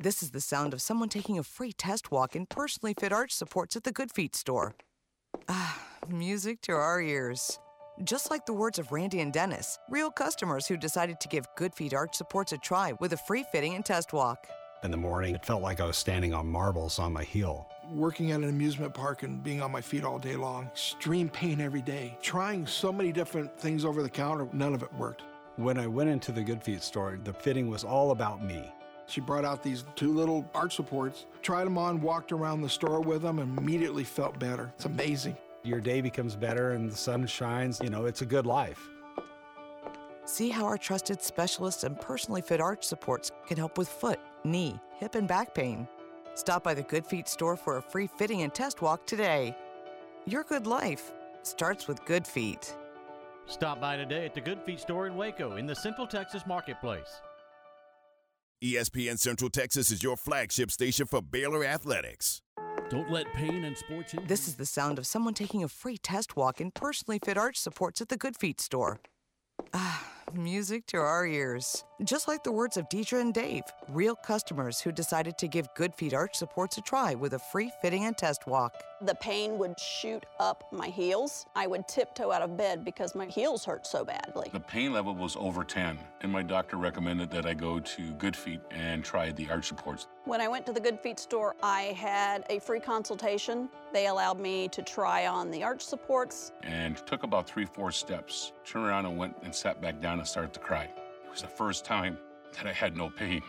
This is the sound of someone taking a free test walk in personally fit arch supports at the Good Feet store. Ah, music to our ears. Just like the words of Randy and Dennis, real customers who decided to give Good Feet arch supports a try with a free fitting and test walk. in the morning. It felt like I was standing on marbles on my heel. Working at an amusement park and being on my feet all day long, extreme pain every day, trying so many different things over the counter, none of it worked. When I went into the Good Feet store, the fitting was all about me. She brought out these two little arch supports, tried them on, walked around the store with them, and immediately felt better. It's amazing. Your day becomes better and the sun shines. You know, it's a good life. See how our trusted specialists and personally fit arch supports can help with foot, knee, hip, and back pain. Stop by the Good Feet store for a free fitting and test walk today. Your good life starts with Good Feet. Stop by today at the Good Feet store in Waco in the Central Texas Marketplace. ESPN Central Texas is your flagship station for Baylor Athletics. Don't let pain and sports in. This is the sound of someone taking a free test walk in personally fit arch supports at the Good Feet store. Ah, music to our ears. Just like the words of Deidre and Dave, real customers who decided to give Good Feet arch supports a try with a free fitting and test walk. The pain would shoot up my heels. I would tiptoe out of bed because my heels hurt so badly. The pain level was over 10, and my doctor recommended that I go to Good Feet and try the arch supports. When I went to the Good Feet store, I had a free consultation. They allowed me to try on the arch supports. And took about three, four steps, turned around and went and sat back down and started to cry. It was the first time that I had no pain.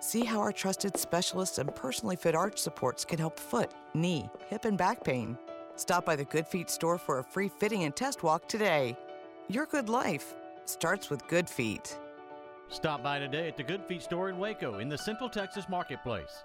See how our trusted specialists and personally fit arch supports can help foot, knee, hip, and back pain. Stop by the Good Feet store for a free fitting and test walk today. Your good life starts with Good Feet. Stop by today at the Good Feet store in Waco in the Central Texas Marketplace.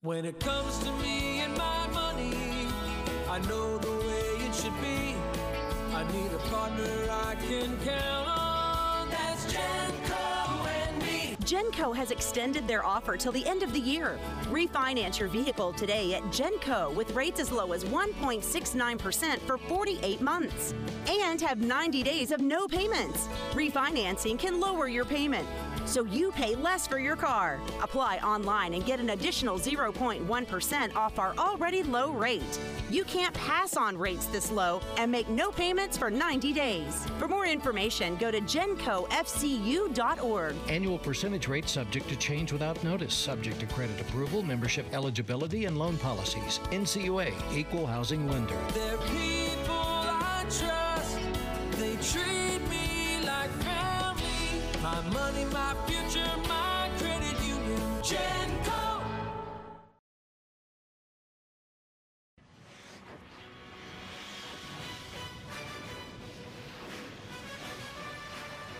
When it comes to me and my money, I know the way it should be. I need a partner I can count on. Genco has extended their offer till the end of the year. Refinance your vehicle today at Genco with rates as low as 1.69% for 48 months. And have 90 days of no payments. Refinancing can lower your payment so you pay less for your car. Apply online and get an additional 0.1% off our already low rate. You can't pass on rates this low and make no payments for 90 days. For more information, go to gencofcu.org. Annual percentage rate subject to change without notice, subject to credit approval, membership eligibility, and loan policies. NCUA, Equal Housing Lender. They're people I trust. They treat me like family. My money, my future, my credit union. Genco.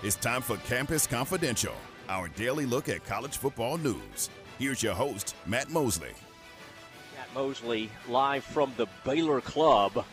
It's time for Campus Confidential, our daily look at college football news. Here's your host, Matt Mosley. Matt Mosley, live from the Baylor Club,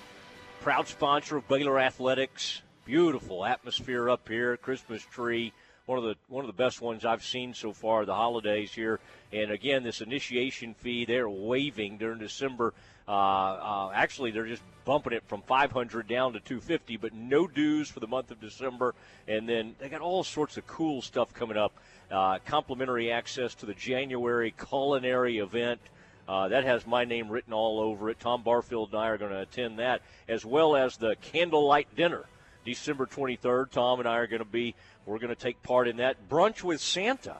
proud sponsor of Baylor Athletics. Beautiful atmosphere up here, Christmas tree. One of the one of the best ones I've seen so far. The holidays here, and again, this initiation fee they're waiving during December. Uh, uh, actually, they're just bumping it from 500 down to 250, but no dues for the month of December. And then they got all sorts of cool stuff coming up. Uh, complimentary access to the January culinary event. Uh, that has my name written all over it. Tom Barfield and I are going to attend that, as well as the candlelight dinner, December 23rd. Tom and I are going to be. We're going to take part in that brunch with Santa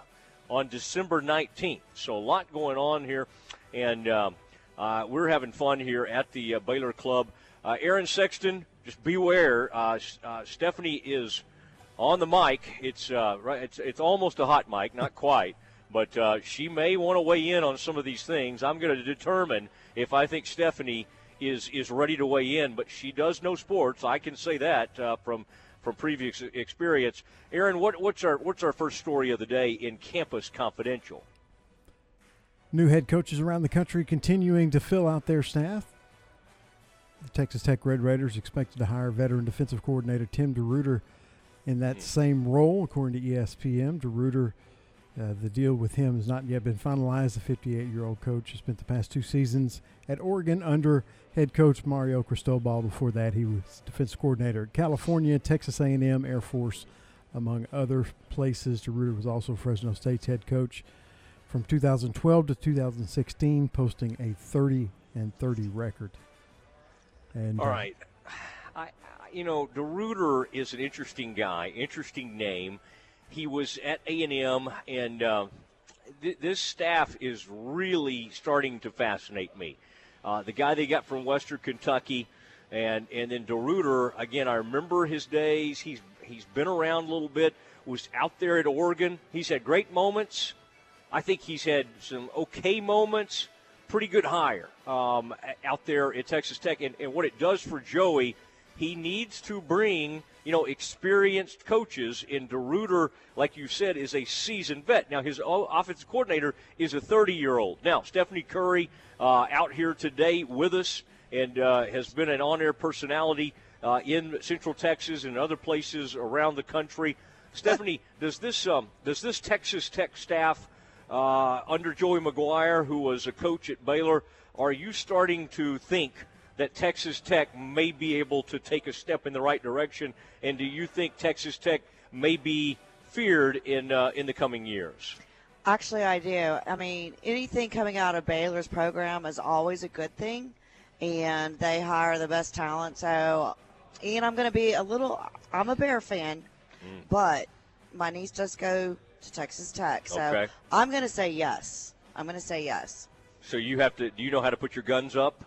on December 19th. So a lot going on here, and um, uh, we're having fun here at the uh, Baylor Club. Uh, Aaron Sexton, just beware. Uh, uh, Stephanie is on the mic. It's uh, right. It's it's almost a hot mic, not quite, but she may want to weigh in on some of these things. I'm going to determine if I think Stephanie is is ready to weigh in. But she does know sports. I can say that from from previous experience. Aaron, what, what's our what's our first story of the day in Campus Confidential? New head coaches around the country continuing to fill out their staff. The Texas Tech Red Raiders expected to hire veteran defensive coordinator Tim DeRuyter in that same role, according to ESPN. DeRuyter Uh, the deal with him has not yet been finalized. The 58 year old coach has spent the past two seasons at Oregon under head coach Mario Cristobal. Before that, he was defensive coordinator at California, Texas A&M, Air Force, among other places. DeRuyter was also Fresno State's head coach from 2012 to 2016, posting a 30 and 30 record. And all uh, right, I, you know, DeRuyter is an interesting guy, interesting name. He was at A and M, and uh, th- this staff is really starting to fascinate me. Uh, the guy they got from Western Kentucky, and and then DeRuyter again. I remember his days. He's he's been around a little bit. Was out there at Oregon. He's had great moments. I think he's had some okay moments. Pretty good hire um, out there at Texas Tech, and, and what it does for Joey, he needs to bring you know, experienced coaches. In DeRuyter, like you said, is a seasoned vet. Now, his offensive coordinator is a 30 year old. Now, Stephanie Curry uh, out here today with us and uh, has been an on air personality uh, in Central Texas and other places around the country. Stephanie, does this um, does this Texas Tech staff uh, under Joey McGuire, who was a coach at Baylor, are you starting to think that Texas Tech may be able to take a step in the right direction? And do you think Texas Tech may be feared in uh, in the coming years? Actually, I do. I mean, anything coming out of Baylor's program is always a good thing, and they hire the best talent. So, and I'm going to be a little. I'm a Bear fan, mm. but my niece does go to Texas Tech, so okay. I'm going to say yes. I'm going to say yes. So you have to. Do you know how to put your guns up?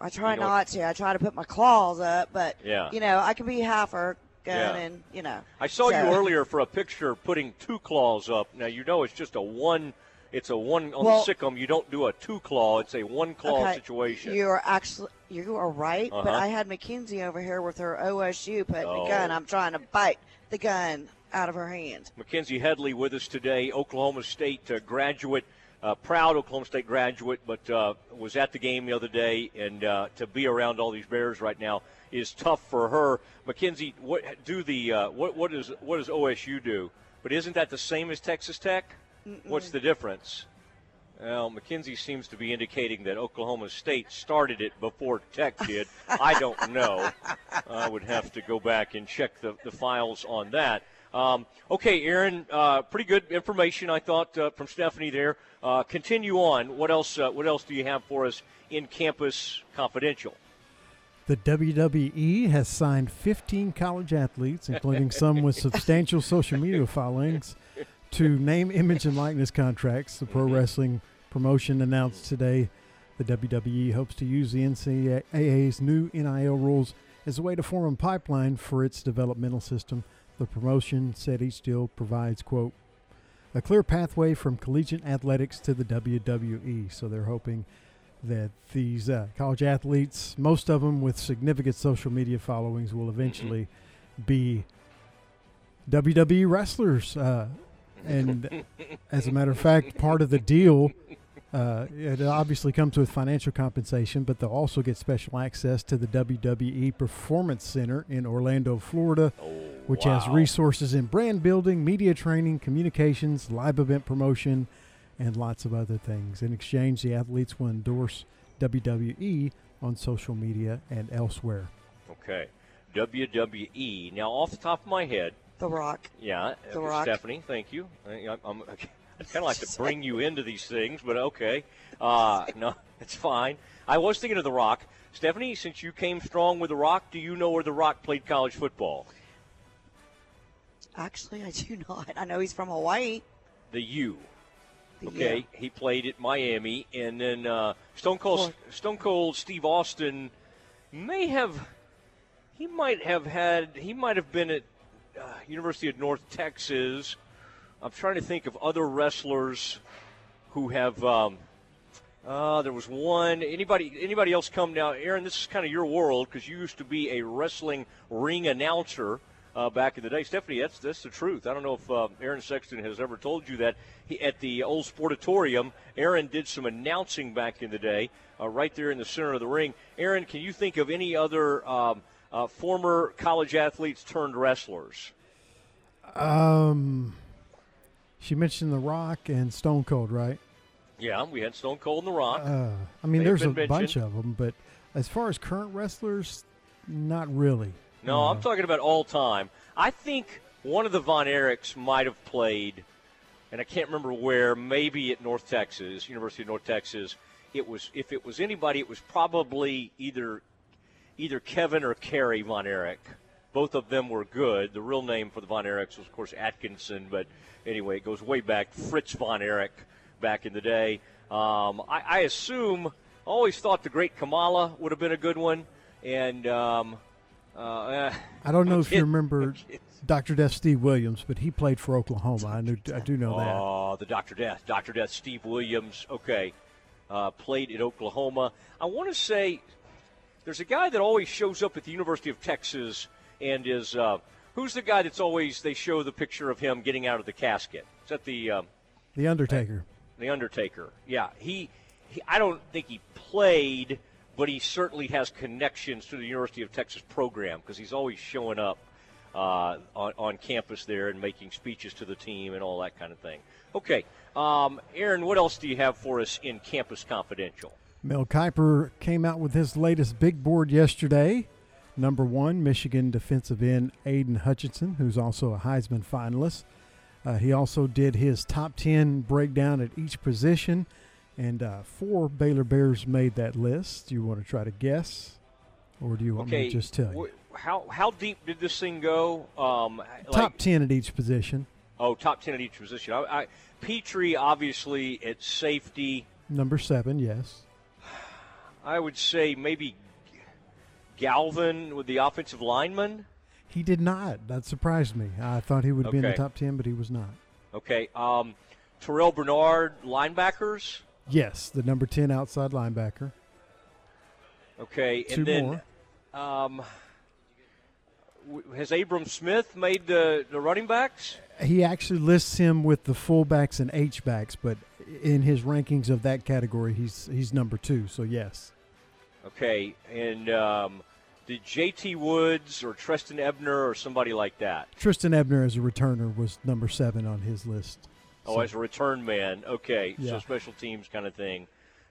I try you know not to. I try to put my claws up, but yeah. you know, I can be half a gun yeah. and you know. I saw so. you earlier for a picture putting two claws up. Now you know it's just a one. It's a one on well, the Sick'em. You don't do a two claw. It's a one claw okay. situation. You are actually you are right, uh-huh. but I had Mackenzie over here with her OSU putting oh. the gun. I'm trying to bite the gun out of her hands. Mackenzie Headley with us today, Oklahoma State uh, graduate uh, proud Oklahoma State graduate, but uh, was at the game the other day, and uh, to be around all these Bears right now is tough for her. Mackenzie, what do the uh, what what does what does OSU do? But isn't that the same as Texas Tech? Mm-mm. What's the difference? Well, Mackenzie seems to be indicating that Oklahoma State started it before Tech did. I don't know. I would have to go back and check the, the files on that. Um, okay, Aaron, uh, pretty good information I thought uh, from Stephanie there. Uh, continue on. What else? Uh, what else do you have for us in Campus Confidential? The WWE has signed 15 college athletes, including some with substantial social media followings, to name, image, and likeness contracts. The pro mm-hmm. wrestling promotion announced today the WWE hopes to use the NCAA's new NIL rules as a way to form a pipeline for its developmental system. The promotion said he still provides, quote, a clear pathway from collegiate athletics to the WWE. So they're hoping that these uh, college athletes, most of them with significant social media followings, will eventually be WWE wrestlers. Uh, and as a matter of fact, part of the deal uh, it obviously comes with financial compensation, but they'll also get special access to the WWE Performance Center in Orlando, Florida, oh, which wow. has resources in brand building, media training, communications, live event promotion, and lots of other things. In exchange, the athletes will endorse WWE on social media and elsewhere. Okay. WWE. Now, off the top of my head, The Rock. Yeah, The Rock. Stephanie, thank you. I, I'm, I'd kind of like to bring you into these things, but okay. Uh, no, it's fine. I was thinking of The Rock. Stephanie, since you came strong with The Rock, do you know where The Rock played college football? Actually, I do not. I know he's from Hawaii. The U. The okay, U. he played at Miami, and then uh, Stone Cold Stone Cold Steve Austin may have he might have had he might have been at uh, University of North Texas I'm trying to think of other wrestlers who have. Um, uh, there was one. Anybody? Anybody else come now? Aaron, this is kind of your world because you used to be a wrestling ring announcer uh, back in the day. Stephanie, that's that's the truth. I don't know if uh, Aaron Sexton has ever told you that he, at the old Sportatorium, Aaron did some announcing back in the day, uh, right there in the center of the ring. Aaron, can you think of any other um, uh, former college athletes turned wrestlers? Um. She mentioned The Rock and Stone Cold, right? Yeah, we had Stone Cold and The Rock. Uh, I mean, They've there's a been bunch of them, but as far as current wrestlers, not really. No, I'm talking about all time. I think one of the Von Erichs might have played, and I can't remember where. Maybe at North Texas, University of North Texas. It was if it was anybody, it was probably either either Kevin or Kerry Von Erich. Both of them were good. The real name for the Von Erichs was, of course, Atkinson, but anyway, it goes way back. Fritz Von Erich back in the day. Um, I, I assume, I always thought the Great Kamala would have been a good one, and um, uh, I don't know if you remember Dr. Death Steve Williams, but he played for Oklahoma. I knew, I do know that. Oh, the Dr. Death. Dr. Death, Steve Williams. Okay. Uh, played at Oklahoma. I want to say there's a guy that always shows up at the University of Texas and is. Uh, who's the guy that's always. They show the picture of him getting out of the casket? Is that the. Um, The Undertaker. the Undertaker. Yeah, he, he. I don't think he played, but he certainly has connections to the University of Texas program because he's always showing up uh, on, on campus there and making speeches to the team and all that kind of thing. Okay, um, Aaron, what else do you have for us in Campus Confidential? Mel Kiper came out with his latest big board yesterday. Number one, Michigan defensive end Aidan Hutchinson, who's also a Heisman finalist. Uh, he also did his top 10 breakdown at each position, and uh, four Baylor Bears made that list. Do you want to try to guess, or do you want me to just tell you? how how deep did this thing go? Um, like- top 10 at each position. Oh, top ten at each position. I, I, Pitre obviously at safety. Number seven, yes. I would say maybe Galvin with the offensive lineman. He did not. That surprised me. I thought he would be in the top 10, but he was not. Okay. Um, Terrell Bernard, linebackers. Yes, the number 10 outside linebacker. Okay. Two and then, more. Um, has Abram Smith made the, the running backs? He actually lists him with the fullbacks and H backs, but in his rankings of that category, he's he's number two. So yes, Okay. And um, did J.T. Woods or Trestan Ebner or somebody like that? Trestan Ebner as a returner was number seven on his list. Oh, as a return man. Okay, so special teams kind of thing.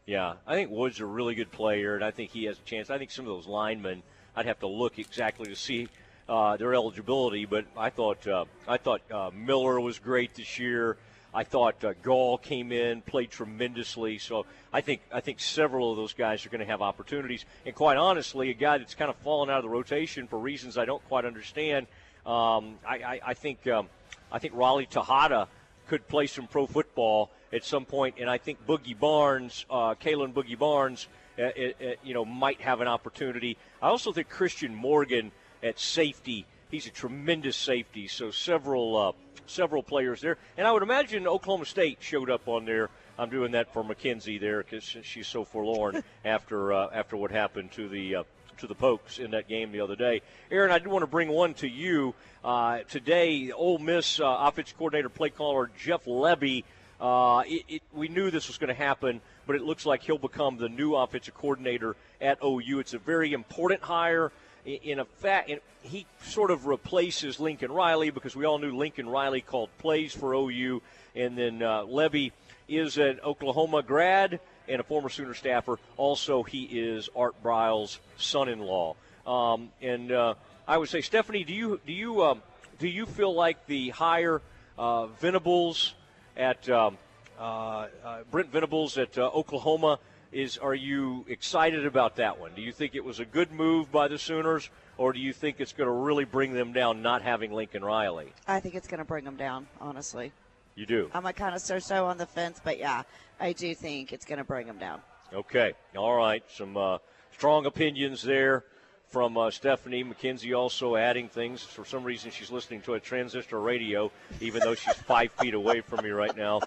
Yeah, I think Woods is a really good player, and I think he has a chance. I think some of those linemen, I'd have to look exactly to see uh, their eligibility, but I thought uh, I thought uh, Miller was great this year. I thought uh, Gall came in, played tremendously. So I think I think several of those guys are going to have opportunities. And quite honestly, a guy that's kind of fallen out of the rotation for reasons I don't quite understand. Um, I, I, I think um, I think Raleigh Texada could play some pro football at some point, and I think Boogie Barnes, uh, Kalen Boogie Barnes, uh, uh, uh, you know, might have an opportunity. I also think Christian Morgan at safety, he's a tremendous safety. So several uh, several players there, and I would imagine Oklahoma State showed up on there. I'm doing that for McKenzie there because she's so forlorn after uh, after what happened to the. Uh, to the Pokes in that game the other day. Aaron, I do want to bring one to you. Uh, today, Ole Miss uh, offensive coordinator, play caller Jeff Lebby. Uh, it, it, we knew this was going to happen, but it looks like he'll become the new offensive coordinator at OU. It's a very important hire. In, in, he sort of replaces Lincoln Riley because we all knew Lincoln Riley called plays for OU, and then uh, Lebby is an Oklahoma grad and a former Sooner staffer. Also, he is Art Briles' son-in-law. Um, and uh, I would say, Stephanie, do you do you um, do you feel like the hire uh, Venables at um, uh, uh, Brent Venables at uh, Oklahoma is? Are you excited about that one? Do you think it was a good move by the Sooners, or do you think it's going to really bring them down not having Lincoln Riley? I think it's going to bring them down, honestly. You do. I'm a kind of so-so on the fence, but yeah, I do think it's going to bring them down. Okay. All right. Some uh, strong opinions there from uh, Stephanie McKenzie. Also adding things. For some reason, she's listening to a transistor radio, even though she's five feet away from me right now.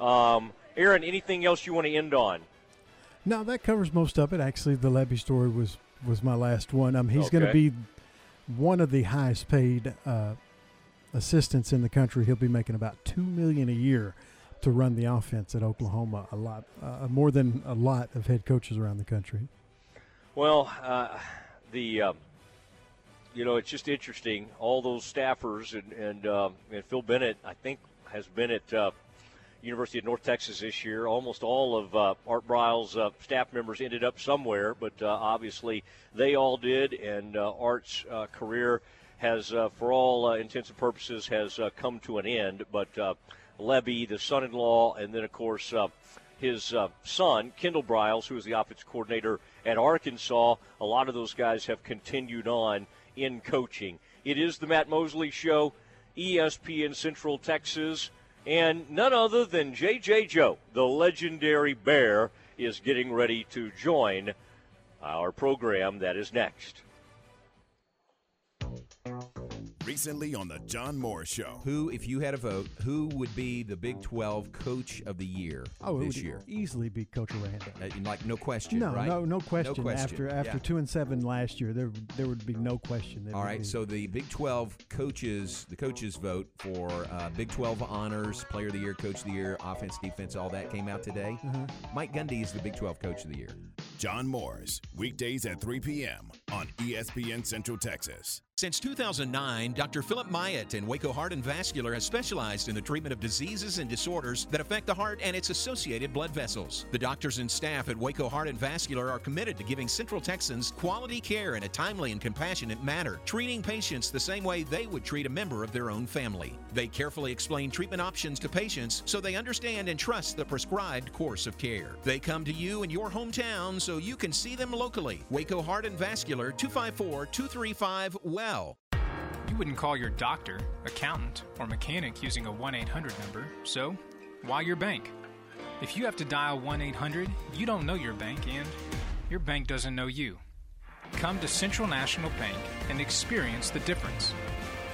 Um, Aaron, anything else you want to end on? No, that covers most of it. Actually, the Lebby story was was my last one. Um, he's going to be one of the highest paid uh, assistants in the country. He'll be making about two million a year to run the offense at Oklahoma. A lot, uh, more than a lot of head coaches around the country. Well, uh, the um, you know it's just interesting. All those staffers and and, um, and Phil Bennett, I think has been at uh, University of North Texas this year. Almost all of uh, Art Briles' uh, staff members ended up somewhere, but uh, obviously they all did, and uh, Art's uh, career has, uh, for all intents and purposes, has come to an end. But Lebby, the son-in-law, and then of course his son Kendall Briles, who is the offensive coordinator at Arkansas. A lot of those guys have continued on in coaching. It is the Matt Mosley Show, ESPN Central Texas. And none other than J.J. Joe, the legendary bear, is getting ready to join our program that is next. Recently on the John Morris Show. Who, if you had a vote, who would be the Big 12 Coach of the Year oh, this it would year? easily be Coach Aranda. Uh, like no question, no, right? No, no question. No question. After after Yeah. two and seven last year, there there would be no question. There All would right, be- so the Big 12 coaches, the coaches vote for uh, Big 12 honors, Player of the Year, Coach of the Year, offense, defense, all that came out today. Mhm. Mike Gundy is the Big 12 Coach of the Year. John Morris, weekdays at 3 p.m. on ESPN Central Texas. Since 2009, Dr. Philip Myatt in Waco Heart and Vascular has specialized in the treatment of diseases and disorders that affect the heart and its associated blood vessels. The doctors and staff at Waco Heart and Vascular are committed to giving Central Texans quality care in a timely and compassionate manner, treating patients the same way they would treat a member of their own family. They carefully explain treatment options to patients so they understand and trust the prescribed course of care. They come to you in your hometown so you can see them locally. Waco Heart and Vascular 254 235 WELL. You wouldn't call your doctor, accountant, or mechanic using a 1 800 number, so why your bank? If you have to dial 1 800, you don't know your bank and your bank doesn't know you. Come to Central National Bank and experience the difference.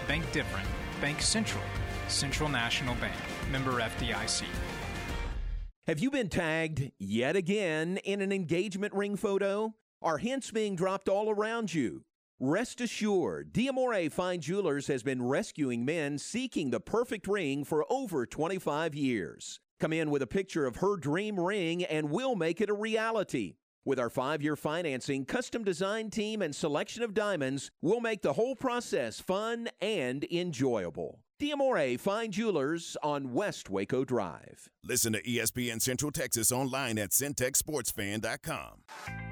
Bank different. Bank Central. Central National Bank. Member FDIC. Have you been tagged yet again in an engagement ring photo? Are hints being dropped all around you? Rest assured, Diamore Fine Jewelers has been rescuing men seeking the perfect ring for over 25 years. Come in with a picture of her dream ring and we'll make it a reality. With our five year financing, custom design team, and selection of diamonds, we'll make the whole process fun and enjoyable. Diamore Fine Jewelers on West Waco Drive. Listen to ESPN Central Texas online at centexsportsfan.com.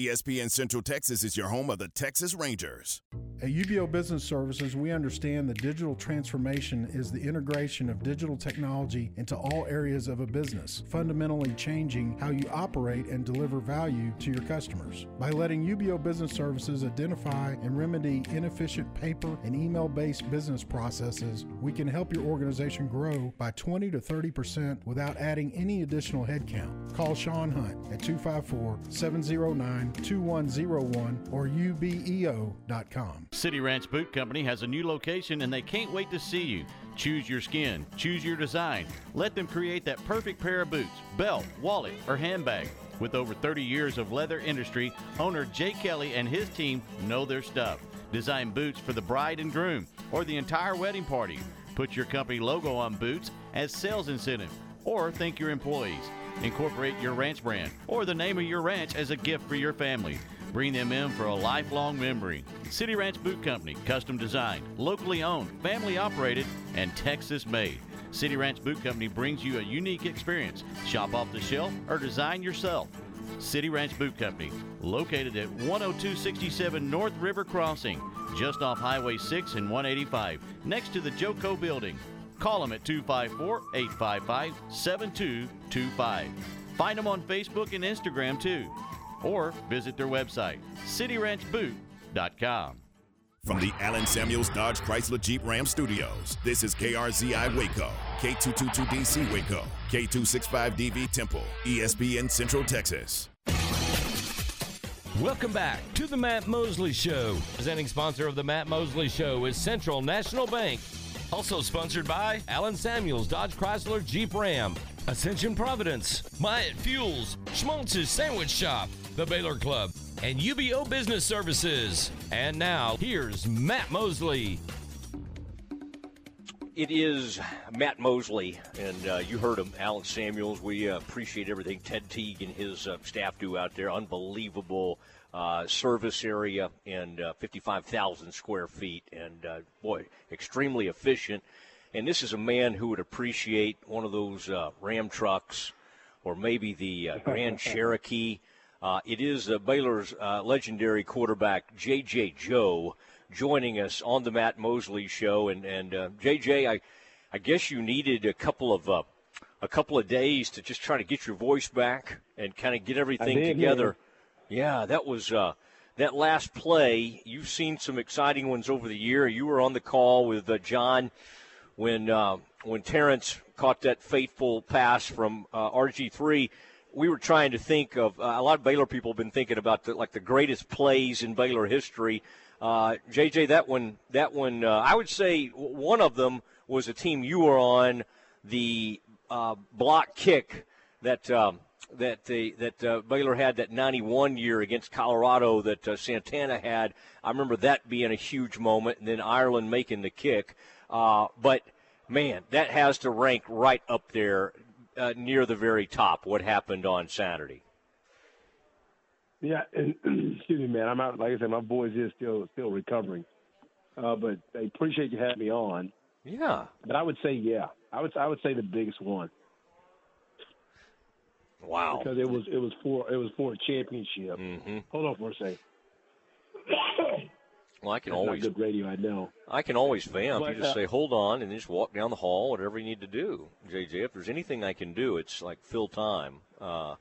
ESPN Central Texas is your home of the Texas Rangers. At UBEO Business Services, we understand that digital transformation is the integration of digital technology into all areas of a business, fundamentally changing how you operate and deliver value to your customers. By letting UBEO Business Services identify and remedy inefficient paper and email based business processes, we can help your organization grow by 20 to 30% without adding any additional headcount. Call Sean Hunt at 254 709 2101 or ubeo.com. City Ranch Boot Company has a new location and they can't wait to see you. Choose your skin, choose your design. Let them create that perfect pair of boots, belt, wallet, or handbag. With over 30 years of leather industry, owner Jay Kelly and his team know their stuff. Design boots for the bride and groom or the entire wedding party. Put your company logo on boots as sales incentive or thank your employees. Incorporate your ranch brand or the name of your ranch as a gift for your family. Bring them in for a lifelong memory. City Ranch Boot Company, custom designed, locally owned, family operated, and Texas made. City Ranch Boot Company brings you a unique experience. Shop off the shelf or design yourself. City Ranch Boot Company, located at 10267 North River Crossing, just off Highway 6 and 185, next to the Joco Building. Call them at 254 855 7225. Find them on Facebook and Instagram too. Or visit their website, cityranchboot.com. From the Allen Samuels Dodge Chrysler Jeep Ram Studios, this is KRZI Waco, K222DC Waco, K265DV Temple, ESPN Central Texas. Welcome back to the Matt Mosley Show. Presenting sponsor of the Matt Mosley Show is Central National Bank. Also sponsored by Allen Samuels Dodge Chrysler Jeep Ram, Ascension Providence, Myatt Fuels, Schmaltz's Sandwich Shop, the Baylor Club, and UBEO Business Services. And now, here's Matt Mosley. It is Matt Mosley, and uh, you heard him, Allen Samuels. We uh, appreciate everything Ted Teague and his uh, staff do out there. Unbelievable uh, service area and uh, 55,000 square feet, and uh, boy, extremely efficient. And this is a man who would appreciate one of those Ram trucks or maybe the Grand Cherokee. it is Baylor's legendary quarterback, J.J. Joe joining us on the Matt Mosley show. And and uh, JJ, I I guess you needed a couple of uh, a couple of days to just try to get your voice back and kind of get everything did, together. Yeah. Yeah, that was. Uh, that last play, you've seen some exciting ones over the year. You were on the call with uh, John when uh, when Terrence caught that fateful pass from uh, RG3 we were trying to think of uh, a lot of Baylor people have been thinking about the, like the greatest plays in Baylor history. Uh, JJ, that one, that one, uh, I would say one of them was a team you were on, the uh, block kick that um, that the that uh, Baylor had that 91 year against Colorado that uh, Santana had. I remember that being a huge moment, and then Ireland making the kick. Uh, but man, that has to rank right up there near the very top. What happened on Saturday? Yeah, and excuse me, man. I'm out. Like I said, my boys is still still recovering. Uh, but I appreciate you having me on. Yeah. But I would say, yeah, I would I would say the biggest one. Wow. Because it was it was for it was for a championship. Mm-hmm. Hold on for a second. Well, I can That's always good radio. I know. I can always vamp. But, you just uh, say, "Hold on," and just walk down the hall. Whatever you need to do, JJ. If there's anything I can do, it's like fill time. Uh,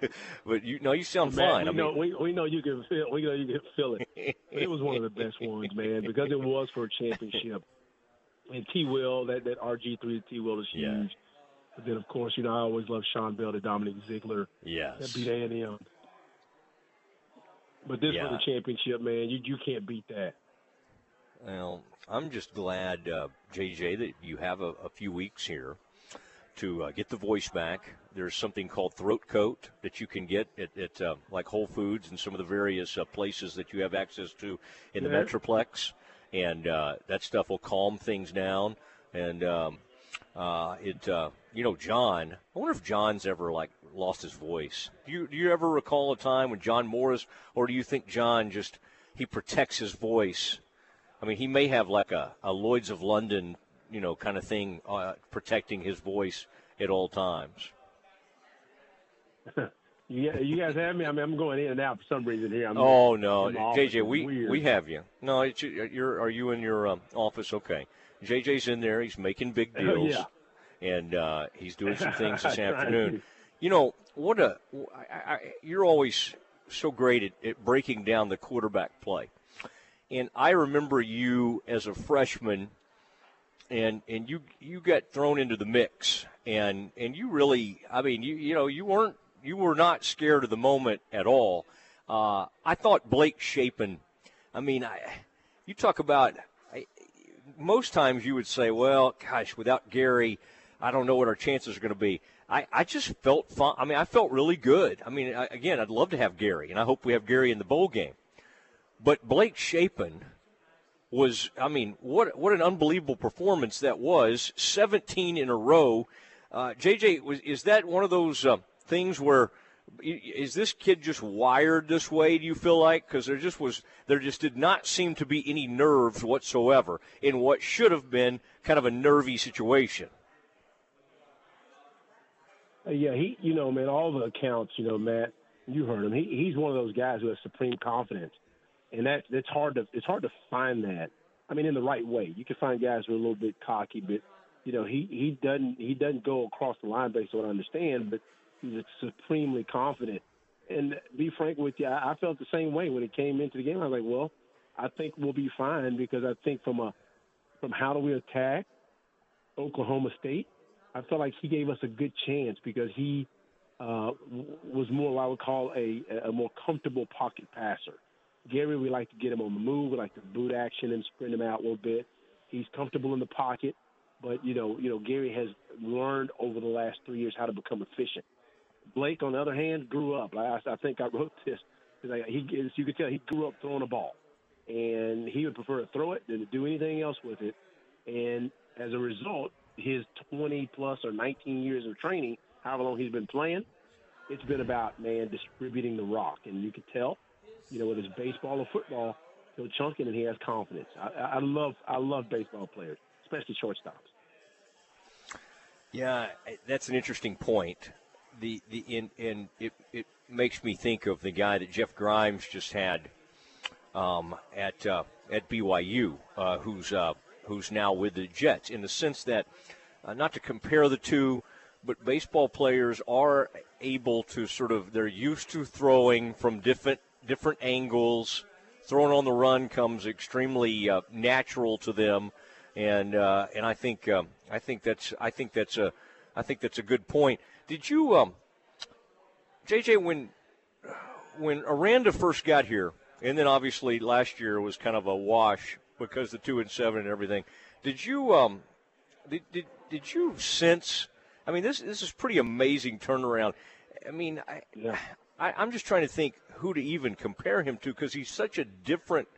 but you know, you sound Man, fine. We I know we, we know you can feel we know you can feel it. it was one of the best ones, man, because it was for a championship. And T Will, that that RG three T Will is huge. Yeah. But then of course, you know, I always love Shawn Bell to Dominique Zeigler. Yes. That beat A and M. But this Yeah. for the championship, man. You you can't beat that. Well, I'm just glad, uh, JJ, that you have a, a few weeks here to uh, get the voice back. There's something called throat coat that you can get at, at uh, like Whole Foods and some of the various uh, places that you have access to in the Metroplex, and uh, that stuff will calm things down. And um, uh, it, uh, you know, John. I wonder if John's ever like lost his voice. Do you do you ever recall a time when John Morris, or do you think John just he protects his voice? I mean, he may have like a, a Lloyd's of London, you know, kind of thing, uh, protecting his voice at all times. You, you guys have me. I mean, I'm going in and out for some reason here. I'm oh no. JJ, we Weird. we have you. No, it's, you're are you in your um, office? Okay, JJ's in there. He's making big Oh, deals, yeah. and uh, he's doing some things this afternoon. You know what? A I, I, you're always so great at, at breaking down the quarterback play, and I remember you as a freshman, and and you you got thrown into the mix, and and you really, I mean, you you know, you weren't you were not scared of the moment at all. Uh, I thought Blake Shapen. I mean, I, you talk about. Most times you would say, well, gosh, without Gary, I don't know what our chances are going to be. I, I just felt fun. I mean, I felt really good. I mean, I, again, I'd love to have Gary, and I hope we have Gary in the bowl game. But Blake Shapen was, I mean, what what an unbelievable performance that was. 17 in a row. Uh, JJ, was is that one of those uh, things where is this kid just wired this way? Do you feel like because there just was there just did not seem to be any nerves whatsoever in what should have been kind of a nervy situation. Uh, yeah, he, you know, man, all the accounts, you know, Matt, you heard him. He, he's one of those guys who has supreme confidence, and that it's hard to it's hard to find that. I mean, in the right way, you can find guys who are a little bit cocky, but you know, he he doesn't he doesn't go across the line based on what I understand, but supremely confident. And be frank with you, I, I felt the same way when it came into the game. I was like, well, I think we'll be fine because I think from a from how do we attack Oklahoma State, I felt like he gave us a good chance because he uh, was more what I would call a, a more comfortable pocket passer. Gary, we like to get him on the move. We like to boot action and sprint him out a little bit. He's comfortable in the pocket, but you know, you know, Gary has learned over the last three years how to become efficient. Blake, on the other hand, grew up. I, I think I wrote this. He, as you could tell, he grew up throwing a ball, and he would prefer to throw it than to do anything else with it. And as a result, his 20 plus or 19 years of training, however long he's been playing, it's been about man distributing the rock, and you can tell, you know, with his baseball or football, he'll chunk it and he has confidence. I, I love I love baseball players, especially shortstops. Yeah, that's an interesting point. The the in and it it makes me think of the guy that Jeff Grimes just had um, at uh, at BYU, uh, who's uh, who's now with the Jets, in the sense that, uh, not to compare the two, but baseball players are able to sort of, they're used to throwing from different different angles. Throwing on the run comes extremely uh, natural to them, and uh, and I think um, I think that's I think that's a I think that's a good point. Did you, um, JJ, when when Aranda first got here, and then obviously last year was kind of a wash because the two and seven and everything. Did you um, did, did did you sense? I mean, this this is pretty amazing turnaround. I mean, I, yeah. I I'm just trying to think who to even compare him to because he's such a different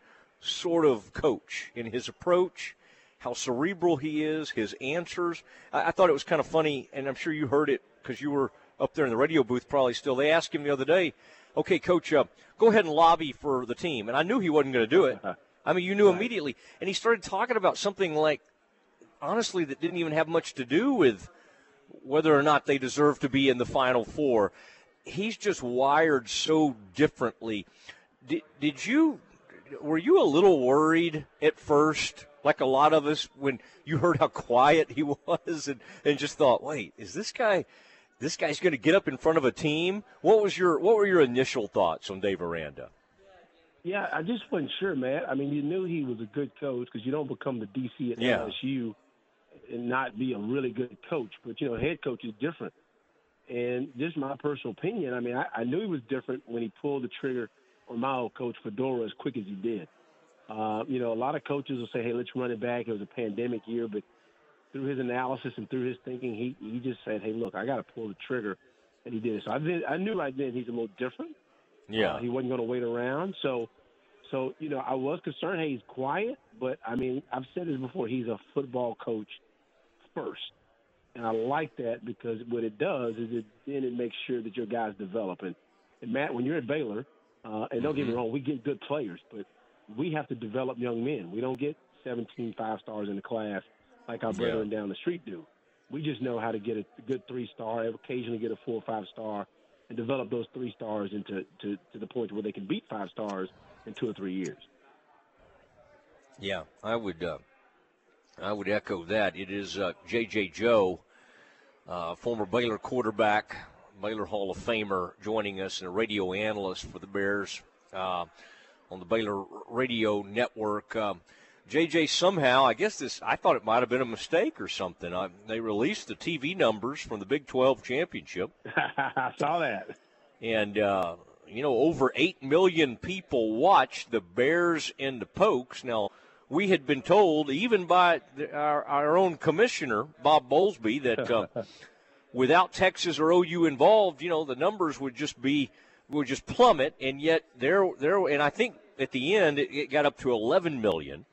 sort of coach in his approach, how cerebral he is, his answers. I, I thought it was kind of funny, and I'm sure you heard it because you were up there in the radio booth probably still. They asked him the other day, "Okay, coach, uh, go ahead and lobby for the team," and I knew he wasn't going to do it. I mean, you knew right. immediately. And he started talking about something like, honestly, that didn't even have much to do with whether or not they deserve to be in the Final Four. He's just wired so differently. Did, did you, were you a little worried at first, like a lot of us, when you heard how quiet he was and, and just thought, wait, is this guy, this guy's going to get up in front of a team? What was your, what were your initial thoughts on Dave Aranda? Yeah, I just wasn't sure, man. I mean, you knew he was a good coach because you don't become the DC at yeah. LSU and not be a really good coach. But you know, head coach is different. And just my personal opinion, I mean, I, I knew he was different when he pulled the trigger on my old coach Fedora as quick as he did. Uh, you know, a lot of coaches will say, "Hey, let's run it back." It was a pandemic year, but through his analysis and through his thinking, he he just said, "Hey, look, I got to pull the trigger," and he did. It. So I did. I knew right then he's a little different. Yeah, uh, he wasn't going to wait around. So so, you know, I was concerned, hey, he's quiet, but I mean, I've said this before, he's a football coach first. And I like that because what it does is it then it makes sure that your guys develop. And, and Matt, when you're at Baylor, uh, and don't get me mm-hmm. wrong, we get good players, but we have to develop young men. We don't get 17 five stars in the class like our yeah. brethren down the street do. We just know how to get a good three star, occasionally get a four or five star, and develop those three stars into to, to the point where they can beat five stars in two or three years. Yeah, I would. Uh, I would echo that. It is uh, J.J. Joe, uh, former Baylor quarterback, Baylor Hall of Famer, joining us and a radio analyst for the Bears uh, on the Baylor Radio Network. Um, JJ somehow, I guess this, I thought it might have been a mistake or something. I, they released the TV numbers from the Big 12 championship. I saw that. And uh, you know, over 8 million people watched the Bears and the Pokes. Now, we had been told, even by the, our, our own commissioner, Bob Bowlesby, that uh, without Texas or OU involved, you know, the numbers would just be would just plummet. And yet, there, there, and I think at the end it, it got up to 11 million.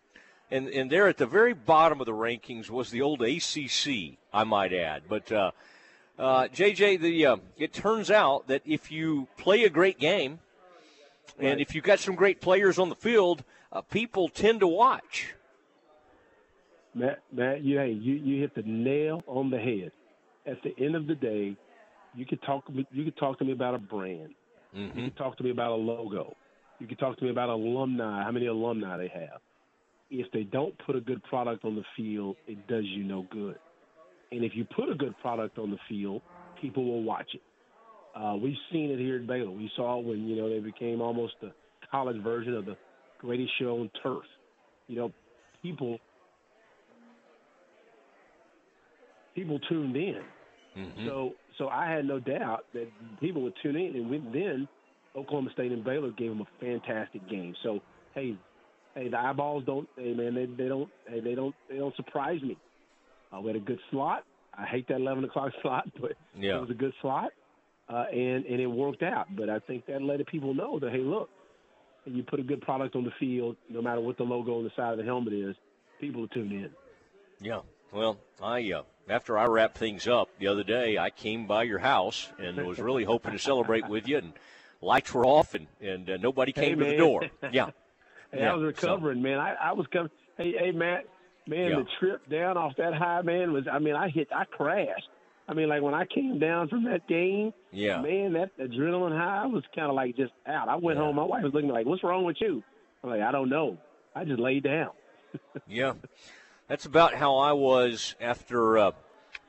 And and there at the very bottom of the rankings was the old ACC, I might add. But uh, uh, JJ, the uh, it turns out that if you play a great game, Right. and if you've got some great players on the field, uh, people tend to watch. Matt, Matt, you hey, you you hit the nail on the head. At the end of the day, you could talk you could talk to me about a brand. Mm-hmm. You could talk to me about a logo. You could talk to me about alumni, how many alumni they have. If they don't put a good product on the field, it does you no good. And if you put a good product on the field, people will watch it. Uh, we've seen it here at Baylor. We saw it when you know they became almost the college version of the greatest show on turf. You know, people people tuned in. Mm-hmm. So so I had no doubt that people would tune in, and then Oklahoma State and Baylor gave them a fantastic game. So hey, hey, the eyeballs don't, hey man, they, they don't, hey, they don't, they don't surprise me. Uh, we had a good slot. I hate that eleven o'clock slot, but Yeah. it was a good slot, uh, and and it worked out. But I think that let people know that hey, look, you put a good product on the field, no matter what the logo on the side of the helmet is, people will tune in. Yeah. Well, I uh, after I wrapped things up the other day, I came by your house and was really hoping to celebrate with you, and lights were off and and uh, nobody Hey, came to the door. Yeah. Hey, Yeah, I was so- recovering, man. I, I was coming. Hey, hey, Matt, man, Yeah. the trip down off that high, man, was. I mean, I hit, I crashed. I mean, like when I came down from that game, Yeah. man, that adrenaline high was kind of like just out. I went home. My wife was looking like, "What's wrong with you?" I'm like, "I don't know. I just laid down." Yeah, that's about how I was after uh,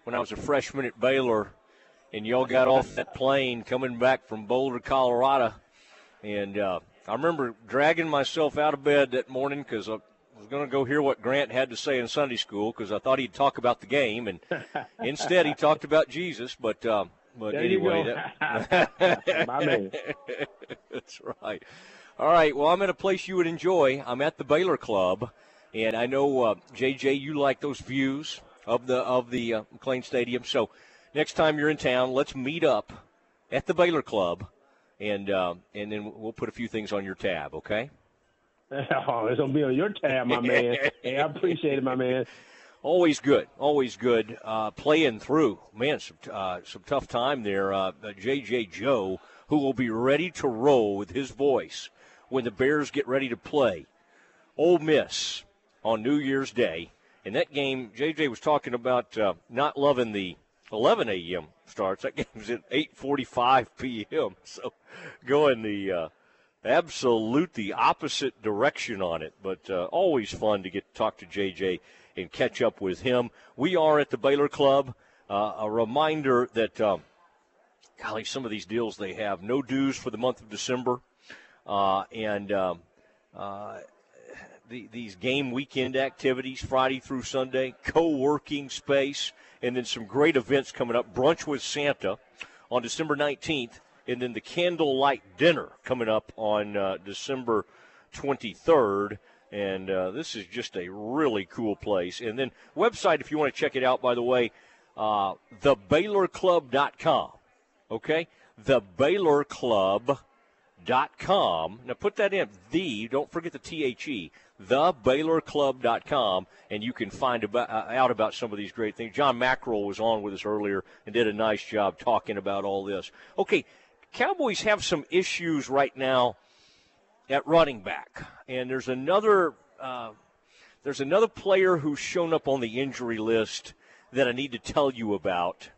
when I was a freshman at Baylor, and y'all got off that plane coming back from Boulder, Colorado, and uh, I remember dragging myself out of bed that morning because I was going to go hear what Grant had to say in Sunday school because I thought he'd talk about the game, and instead he talked about Jesus. But uh, but There anyway, go. that- My man. That's right. All right. Well, I'm in a place you would enjoy. I'm at the Baylor Club, and I know uh, JJ, you like those views of the of the uh, McLane Stadium. So next time you're in town, let's meet up at the Baylor Club, and uh, and then we'll put a few things on your tab. Okay. oh, it's gonna be on your tab, my man. hey, I appreciate it, my man. Always good, always good. Uh, playing through, man, some uh, some tough time there. Uh, uh, JJ Joe, who will be ready to roll with his voice when the Bears get ready to play Ole Miss on New Year's Day. And that game, JJ was talking about uh, not loving the 11 a.m. starts. That game's at 8:45 p.m. So going the uh, absolute the opposite direction on it. But uh, always fun to get to talk to JJ and catch up with him. We are at the Baylor Club. Uh, a reminder that, um, golly, some of these deals they have no dues for the month of December, uh, and um, uh, the, these game weekend activities, Friday through Sunday, co-working space, and then some great events coming up. Brunch with Santa on December 19th, and then the candlelight dinner coming up on uh, December 23rd. And uh, this is just a really cool place. And then website, if you want to check it out, by the way, uh, thebaylorclub.com. Okay, the Baylor Club dot com. Now put that in the. Don't forget the T H E. TheBaylorClub.com, and you can find about, uh, out about some of these great things. John Mackerel was on with us earlier and did a nice job talking about all this. Okay, Cowboys have some issues right now at running back, and there's another uh, there's another player who's shown up on the injury list that I need to tell you about.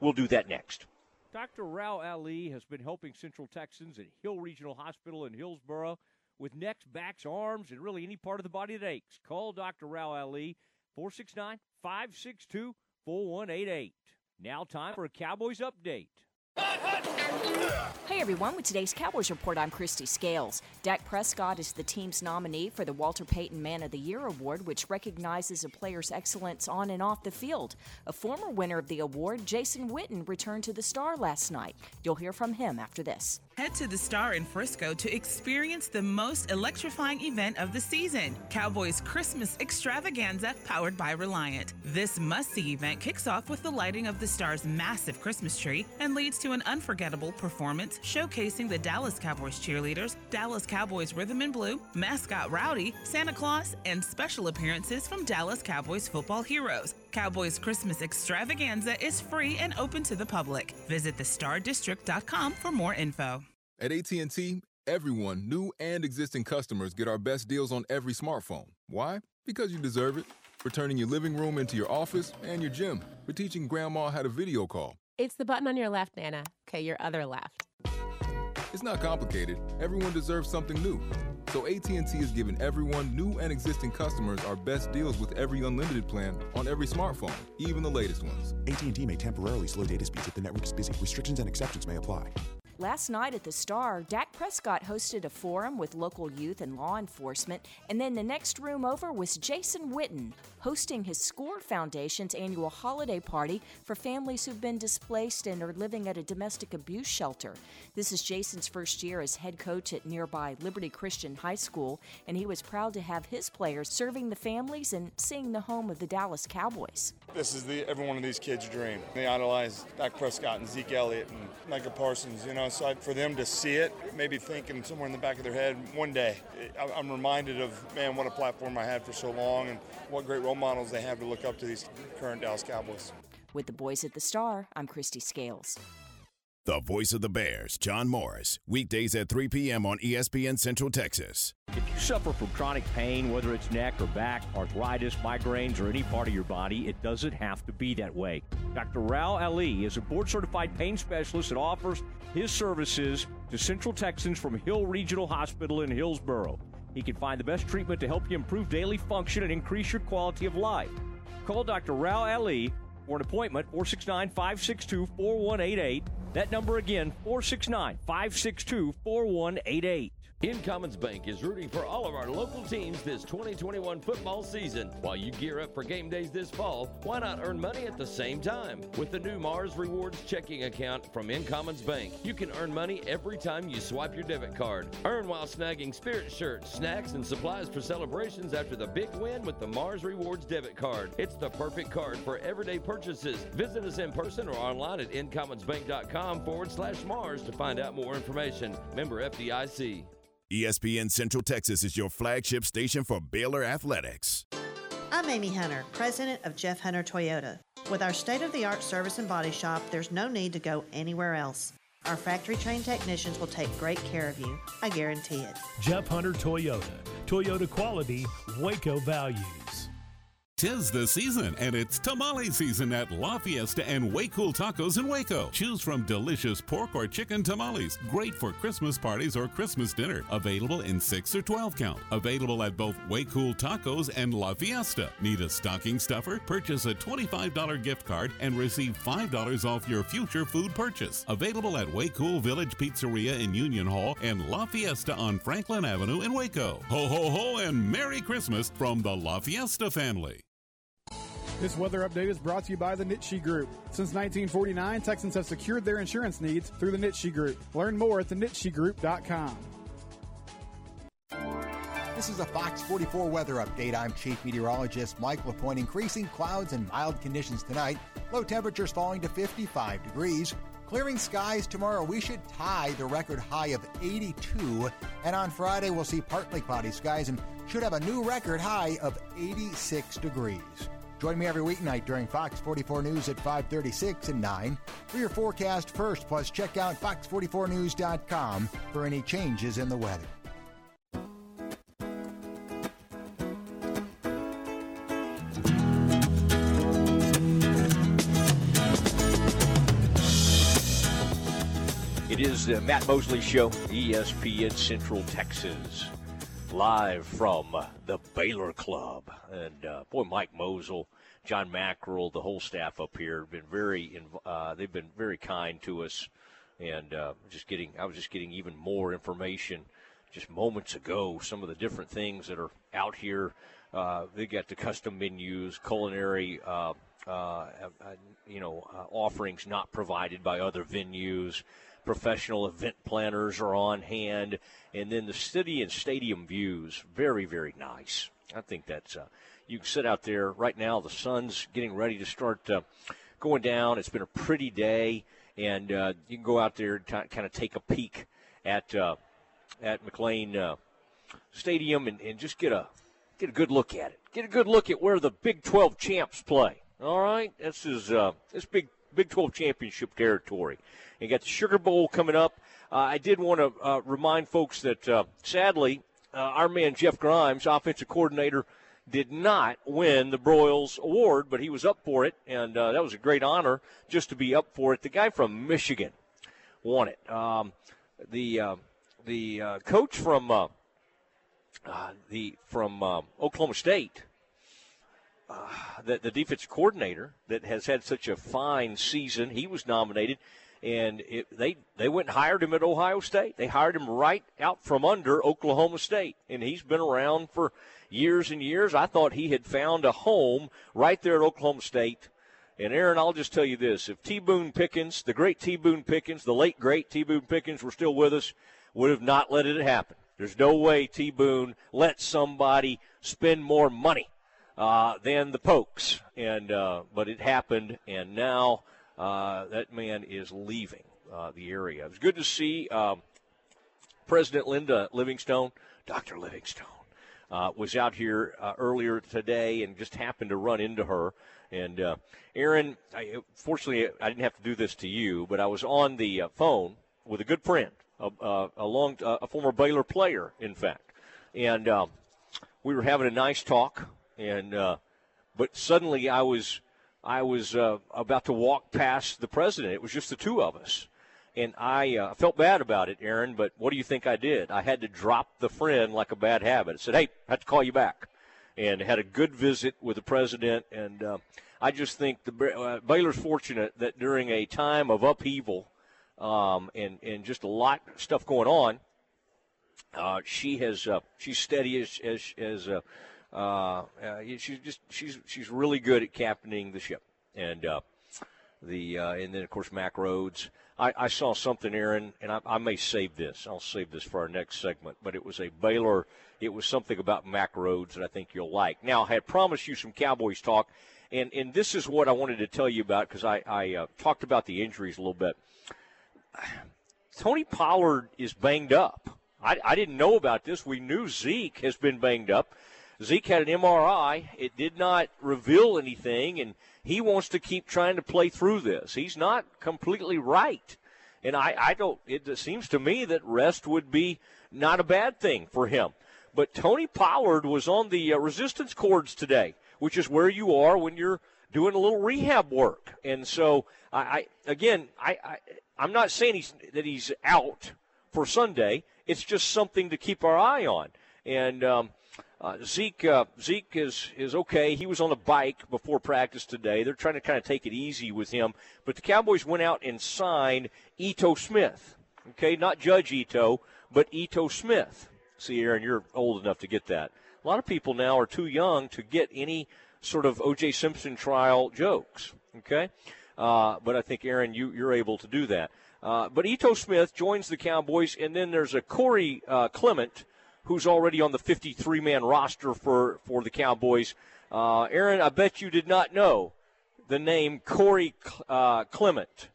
We'll do that next. Dr. Rao Ali has been helping Central Texans at Hill Regional Hospital in Hillsboro with necks, backs, arms, and really any part of the body that aches. Call Dr. Rao Ali, 469 562 4188. Now, time for a Cowboys update. Hey everyone, with today's Cowboys Report, I'm Kristi Scales. Dak Prescott is the team's nominee for the Walter Payton Man of the Year award, which recognizes a player's excellence on and off the field. A former winner of the award, Jason Witten, returned to the star last night. You'll hear from him after this. Head to the Star in Frisco to experience the most electrifying event of the season Cowboys Christmas Extravaganza, powered by Reliant. This must see event kicks off with the lighting of the Star's massive Christmas tree and leads to an unforgettable performance showcasing the Dallas Cowboys cheerleaders, Dallas Cowboys Rhythm and Blue, mascot Rowdy, Santa Claus, and special appearances from Dallas Cowboys football heroes. Cowboys Christmas Extravaganza is free and open to the public. Visit thestardistrict.com for more info. At AT&T, everyone, new and existing customers get our best deals on every smartphone. Why? Because you deserve it. For turning your living room into your office and your gym. For teaching grandma how to video call. It's the button on your left, Nana. Okay, your other left. It's not complicated. Everyone deserves something new. So AT&T is giving everyone, new and existing customers, our best deals with every unlimited plan on every smartphone, even the latest ones. AT&T may temporarily slow data speeds if the network is busy. Restrictions and exceptions may apply. Last night at the Star, Dak Prescott hosted a forum with local youth and law enforcement, and then the next room over was Jason Witten hosting his SCORE Foundation's annual holiday party for families who've been displaced and are living at a domestic abuse shelter. This is Jason's first year as head coach at nearby Liberty Christian High School, and he was proud to have his players serving the families and seeing the home of the Dallas Cowboys. This is the every one of these kids' dream. They idolize Dak Prescott and Zeke Elliott and Micah Parsons, you know, so for them to see it, maybe thinking somewhere in the back of their head, one day, I'm reminded of, man, what a platform I had for so long and what great role models they have to look up to these current Dallas Cowboys. With the boys at the Star, I'm Kristi Scales. The voice of the Bears, John Morris, weekdays at 3 p.m. on ESPN Central Texas. If you suffer from chronic pain, whether it's neck or back, arthritis, migraines, or any part of your body, it doesn't have to be that way. Dr. Rao Ali is a board certified pain specialist that offers his services to Central Texans from Hill Regional Hospital in Hillsboro. He can find the best treatment to help you improve daily function and increase your quality of life. Call Dr. Rao Ali for an appointment 469 562 4188. That number again 469 562 4188. Incommons Bank is rooting for all of our local teams this 2021 football season. While you gear up for game days this fall, why not earn money at the same time? With the new Mars Rewards checking account from Incommons Bank, you can earn money every time you swipe your debit card. Earn while snagging spirit shirts, snacks, and supplies for celebrations after the big win with the Mars Rewards debit card. It's the perfect card for everyday purchases. Visit us in person or online at incommonsbank.com forward slash Mars to find out more information. Member FDIC. ESPN Central Texas is your flagship station for Baylor Athletics. I'm Amy Hunter, president of Jeff Hunter Toyota. With our state of the art service and body shop, there's no need to go anywhere else. Our factory trained technicians will take great care of you. I guarantee it. Jeff Hunter Toyota. Toyota quality, Waco values. Tis the season, and it's tamale season at La Fiesta and Way Cool Tacos in Waco. Choose from delicious pork or chicken tamales, great for Christmas parties or Christmas dinner. Available in 6 or 12 count. Available at both Way Cool Tacos and La Fiesta. Need a stocking stuffer? Purchase a $25 gift card and receive $5 off your future food purchase. Available at Way Cool Village Pizzeria in Union Hall and La Fiesta on Franklin Avenue in Waco. Ho, ho, ho, and Merry Christmas from the La Fiesta family. This weather update is brought to you by the Nitsche Group. Since 1949, Texans have secured their insurance needs through the Nitsche Group. Learn more at thenitschegroup.com. This is a Fox 44 weather update. I'm Chief Meteorologist Mike LaPointe. Increasing clouds and mild conditions tonight. Low temperatures falling to 55 degrees. Clearing skies tomorrow. We should tie the record high of 82. And on Friday, we'll see partly cloudy skies and should have a new record high of 86 degrees. Join me every weeknight during Fox 44 News at 536 and 9 for your forecast first. Plus, check out fox44news.com for any changes in the weather. It is the Matt Mosley Show, ESPN Central Texas, live from the Baylor Club. And uh, boy, Mike Mosel, John Mackerel, the whole staff up here have been very, uh, they've been very kind to us. And uh, just getting, I was just getting even more information just moments ago. Some of the different things that are out here. Uh, they got the custom menus, culinary uh, uh, you know, offerings not provided by other venues. Professional event planners are on hand, and then the city and stadium views very, very nice. I think that's uh, you can sit out there right now. The sun's getting ready to start uh, going down. It's been a pretty day, and uh, you can go out there and t- kind of take a peek at uh, at McLane uh, Stadium and, and just get a get a good look at it. Get a good look at where the Big 12 champs play. All right, this is uh, this big Big 12 championship territory. And got the Sugar Bowl coming up. Uh, I did want to uh, remind folks that uh, sadly, uh, our man Jeff Grimes, offensive coordinator, did not win the Broyles Award, but he was up for it, and uh, that was a great honor just to be up for it. The guy from Michigan won it. Um, the the coach from the from Oklahoma State uh, the, the defense coordinator that has had such a fine season. He was nominated, and it, they they went and hired him at Ohio State. They hired him right out from under Oklahoma State, and he's been around for years and years. I thought he had found a home right there at Oklahoma State. And Aaron, I'll just tell you this: if T. Boone Pickens, the great T. Boone Pickens, the late great T. Boone Pickens, were still with us, would have not let it happen. There's no way T. Boone let somebody spend more money uh, than the Pokes. And uh, but it happened, and now uh, that man is leaving uh, the area. It was good to see um, President Linda Livingstone, Dr. Livingstone. Uh, was out here uh, earlier today and just happened to run into her. And Aaron, I, fortunately, I didn't have to do this to you, but I was on the phone with a good friend, a, a long, a former Baylor player, in fact, and um, we were having a nice talk and uh, but suddenly I was I was uh, about to walk past the president. It was just the two of us, and I uh, felt bad about it, Aaron. But what do you think I did? I had to drop the friend like a bad habit. I said, "Hey, I have to call you back," and had a good visit with the president. And uh, I just think the uh, Baylor's fortunate that during a time of upheaval um, and and just a lot of stuff going on, uh, she has uh, she's steady as as as uh, uh, she's just she's she's really good at captaining the ship, and uh, the uh, and then of course Mack Rhoades. I, I saw something, Aaron, and I, I, may save this. I'll save this for our next segment. But it was a Baylor. It was something about Mack Rhoades that I think you'll like. Now I had promised you some Cowboys talk, and and this is what I wanted to tell you about because I I talked about the injuries a little bit. Tony Pollard is banged up. I, I didn't know about this. We knew Zeke has been banged up. Zeke had an MRI. It did not reveal anything, and he wants to keep trying to play through this. He's not completely right. And I, I don't, it seems to me that rest would be not a bad thing for him. But Tony Pollard was on the uh, resistance cords today, which is where you are when you're doing a little rehab work. And so, I, I again, I, I, I'm not saying he's, that he's out for Sunday. It's just something to keep our eye on. And um, uh, Zeke uh, Zeke is is okay. He was on a bike before practice today. They're trying to kind of take it easy with him. But the Cowboys went out and signed Ito Smith. Okay, not Judge Ito, but Ito Smith. See, Aaron, you're old enough to get that. A lot of people now are too young to get any sort of O.J. Simpson trial jokes. Okay, uh, but I think Aaron, you you're able to do that. Uh, but Ito Smith joins the Cowboys, and then there's a Corey uh, Clement who's already on the 53 man roster for, for the Cowboys. Uh, Aaron, I bet you did not know the name Corey uh, Clement,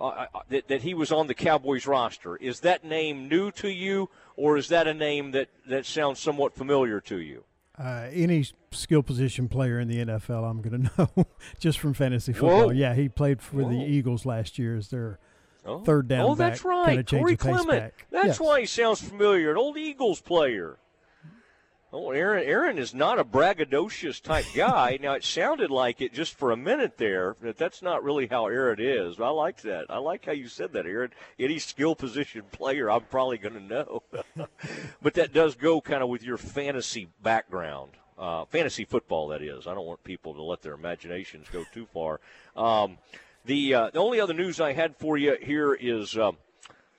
uh, uh, that, that he was on the Cowboys roster. Is that name new to you, or is that a name that, that sounds somewhat familiar to you? Uh, any skill position player in the NFL, I'm going to know just from fantasy football. Whoa. Yeah, he played for Whoa. the Eagles last year as their Oh. Third down. Oh, that's back, right. Corey Clement. That's yes. why he sounds familiar. An old Eagles player. Oh, Aaron, Aaron is not a braggadocious type guy. now, it sounded like it just for a minute there, but that's not really how Aaron is. I like that. I like how you said that, Aaron. Any skill position player, I'm probably going to know. but that does go kind of with your fantasy background. Uh, fantasy football, that is. I don't want people to let their imaginations go too far. Um, the uh, the only other news I had for you here is um,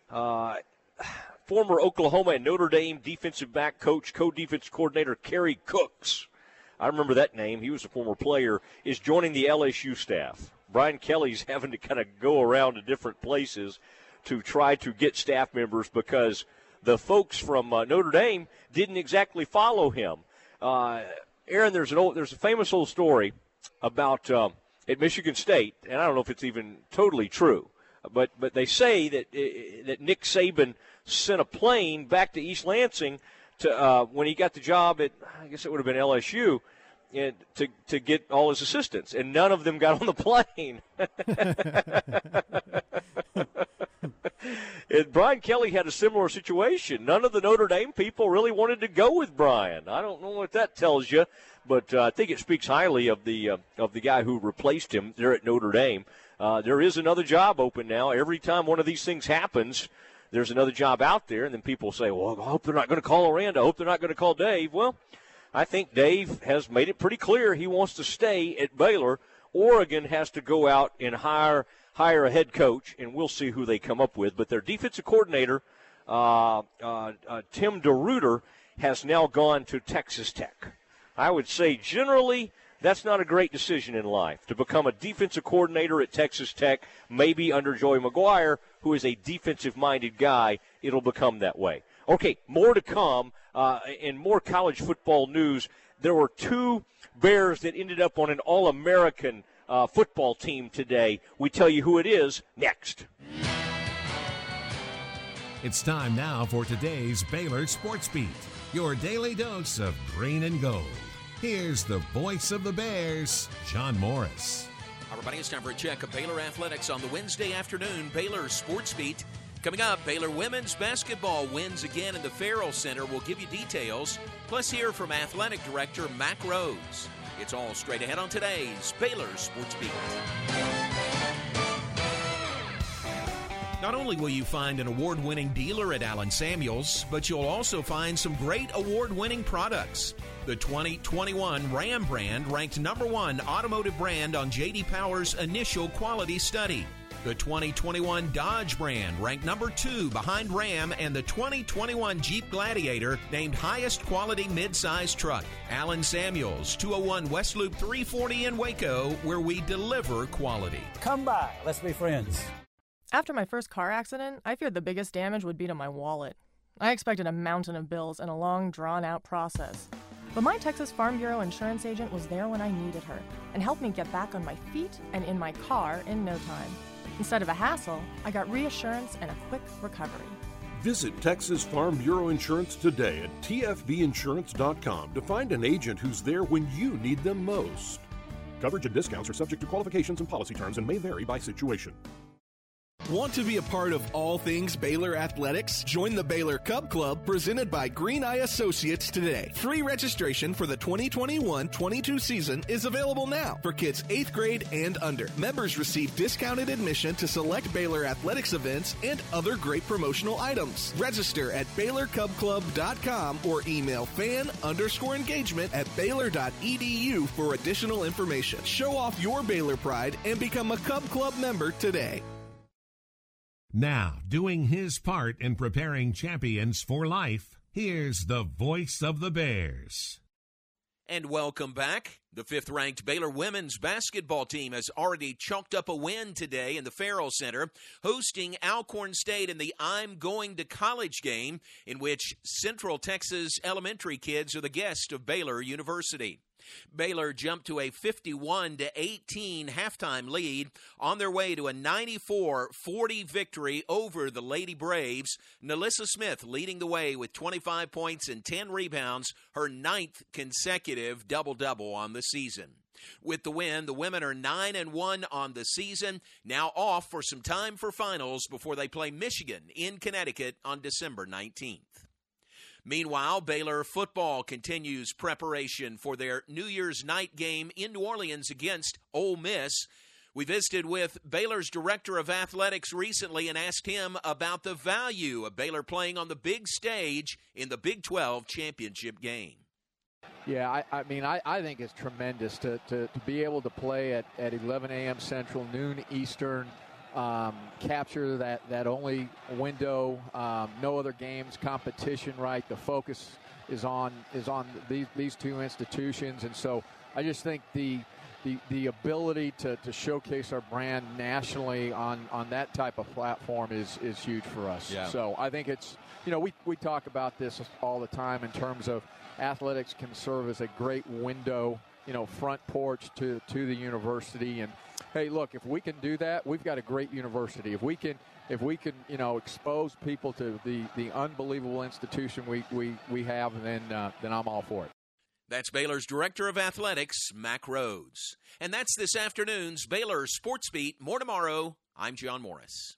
uh, former Oklahoma and Notre Dame defensive back coach, co-defense coordinator Kerry Cooks I remember that name. He was a former player. Is joining the LSU staff. Brian Kelly's having to kind of go around to different places to try to get staff members because the folks from uh, Notre Dame didn't exactly follow him. Uh, Aaron, there's an old, there's a famous old story about uh, at Michigan State, and I don't know if it's even totally true, but but they say that uh, that Nick Saban sent a plane back to East Lansing to uh, when he got the job at I guess it would have been LSU. And to to get all his assistants, and none of them got on the plane. and Brian Kelly had a similar situation. None of the Notre Dame people really wanted to go with Brian. I don't know what that tells you, but uh, I think it speaks highly of the uh, of the guy who replaced him there at Notre Dame. Uh, there is another job open now. Every time one of these things happens, there's another job out there, and then people say, "Well, I hope they're not going to call Aranda. I hope they're not going to call Dave." Well, I think Dave has made it pretty clear he wants to stay at Baylor. Oregon has to go out and hire hire a head coach, and we'll see who they come up with. But their defensive coordinator, uh, uh, uh, Tim DeRuyter, has now gone to Texas Tech. I would say generally that's not a great decision in life to become a defensive coordinator at Texas Tech. Maybe under Joey McGuire, who is a defensive minded guy, it'll become that way. Okay, more to come uh, in more college football news. There were two Bears that ended up on an All American uh, football team today. We tell you who it is next. It's time now for today's Baylor Sports Beat, your daily dose of green and gold. Here's the voice of the Bears, John Morris. Everybody, it's time for a check of Baylor athletics on the Wednesday afternoon Baylor Sports Beat. Coming up, Baylor women's basketball wins again in the Ferrell Center. We'll give you details, plus hear from athletic director Mack Rhoades. It's all straight ahead on today's Baylor Sports Beat. Not only will you find an award winning dealer at Allen Samuels, but you'll also find some great award winning products. The 2021 Ram brand ranked number one automotive brand on JD Power's initial quality study. The 2021 Dodge brand ranked number two behind Ram and the 2021 Jeep Gladiator named highest quality midsize truck. Allen Samuels, 201 West Loop 340 in Waco, where we deliver quality. Come by, let's be friends. After my first car accident, I feared the biggest damage would be to my wallet. I expected a mountain of bills and a long, drawn out process. But my Texas Farm Bureau insurance agent was there when I needed her and helped me get back on my feet and in my car in no time. Instead of a hassle, I got reassurance and a quick recovery. Visit Texas Farm Bureau Insurance today at tfbinsurance.com to find an agent who's there when you need them most. Coverage and discounts are subject to qualifications and policy terms and may vary by situation. Want to be a part of all things Baylor athletics? Join the Baylor Cub Club presented by Green Eye Associates today. Free registration for the 2021-22 season is available now for kids 8th grade and under. Members receive discounted admission to select Baylor athletics events and other great promotional items. Register at BaylorCubClub.com or email fan underscore engagement at Baylor.edu for additional information. Show off your Baylor pride and become a Cub Club member today. Now, doing his part in preparing champions for life, here's the voice of the Bears. And welcome back. The fifth ranked Baylor women's basketball team has already chalked up a win today in the Ferrell Center, hosting Alcorn State in the I'm Going to College game, in which Central Texas elementary kids are the guest of Baylor University. Baylor jumped to a 51 to 18 halftime lead on their way to a 94-40 victory over the Lady Braves. NaLyssa Smith leading the way with 25 points and 10 rebounds, her ninth consecutive double-double on the season. With the win, the women are 9 and 1 on the season, now off for some time for finals before they play Michigan in Connecticut on December 19th. Meanwhile, Baylor football continues preparation for their New Year's night game in New Orleans against Ole Miss. We visited with Baylor's director of athletics recently and asked him about the value of Baylor playing on the big stage in the Big 12 championship game. Yeah, I, I mean, I, I think it's tremendous to, to, to be able to play at, at 11 a.m. Central, noon Eastern um, capture that, that only window, um, no other games, competition, right? The focus is on is on these these two institutions, and so I just think the the, the ability to, to showcase our brand nationally on, on that type of platform is, is huge for us. Yeah. So I think it's, you know, we, we talk about this all the time in terms of athletics can serve as a great window, you know, front porch to, to the university. And hey, look, if we can do that, we've got a great university. If we can, if we can, you know, expose people to the, the unbelievable institution we, we, we have, then, uh, then I'm all for it. That's Baylor's Director of Athletics, Mack Rhoades. And that's this afternoon's Baylor Sports Beat. More tomorrow. I'm John Morris.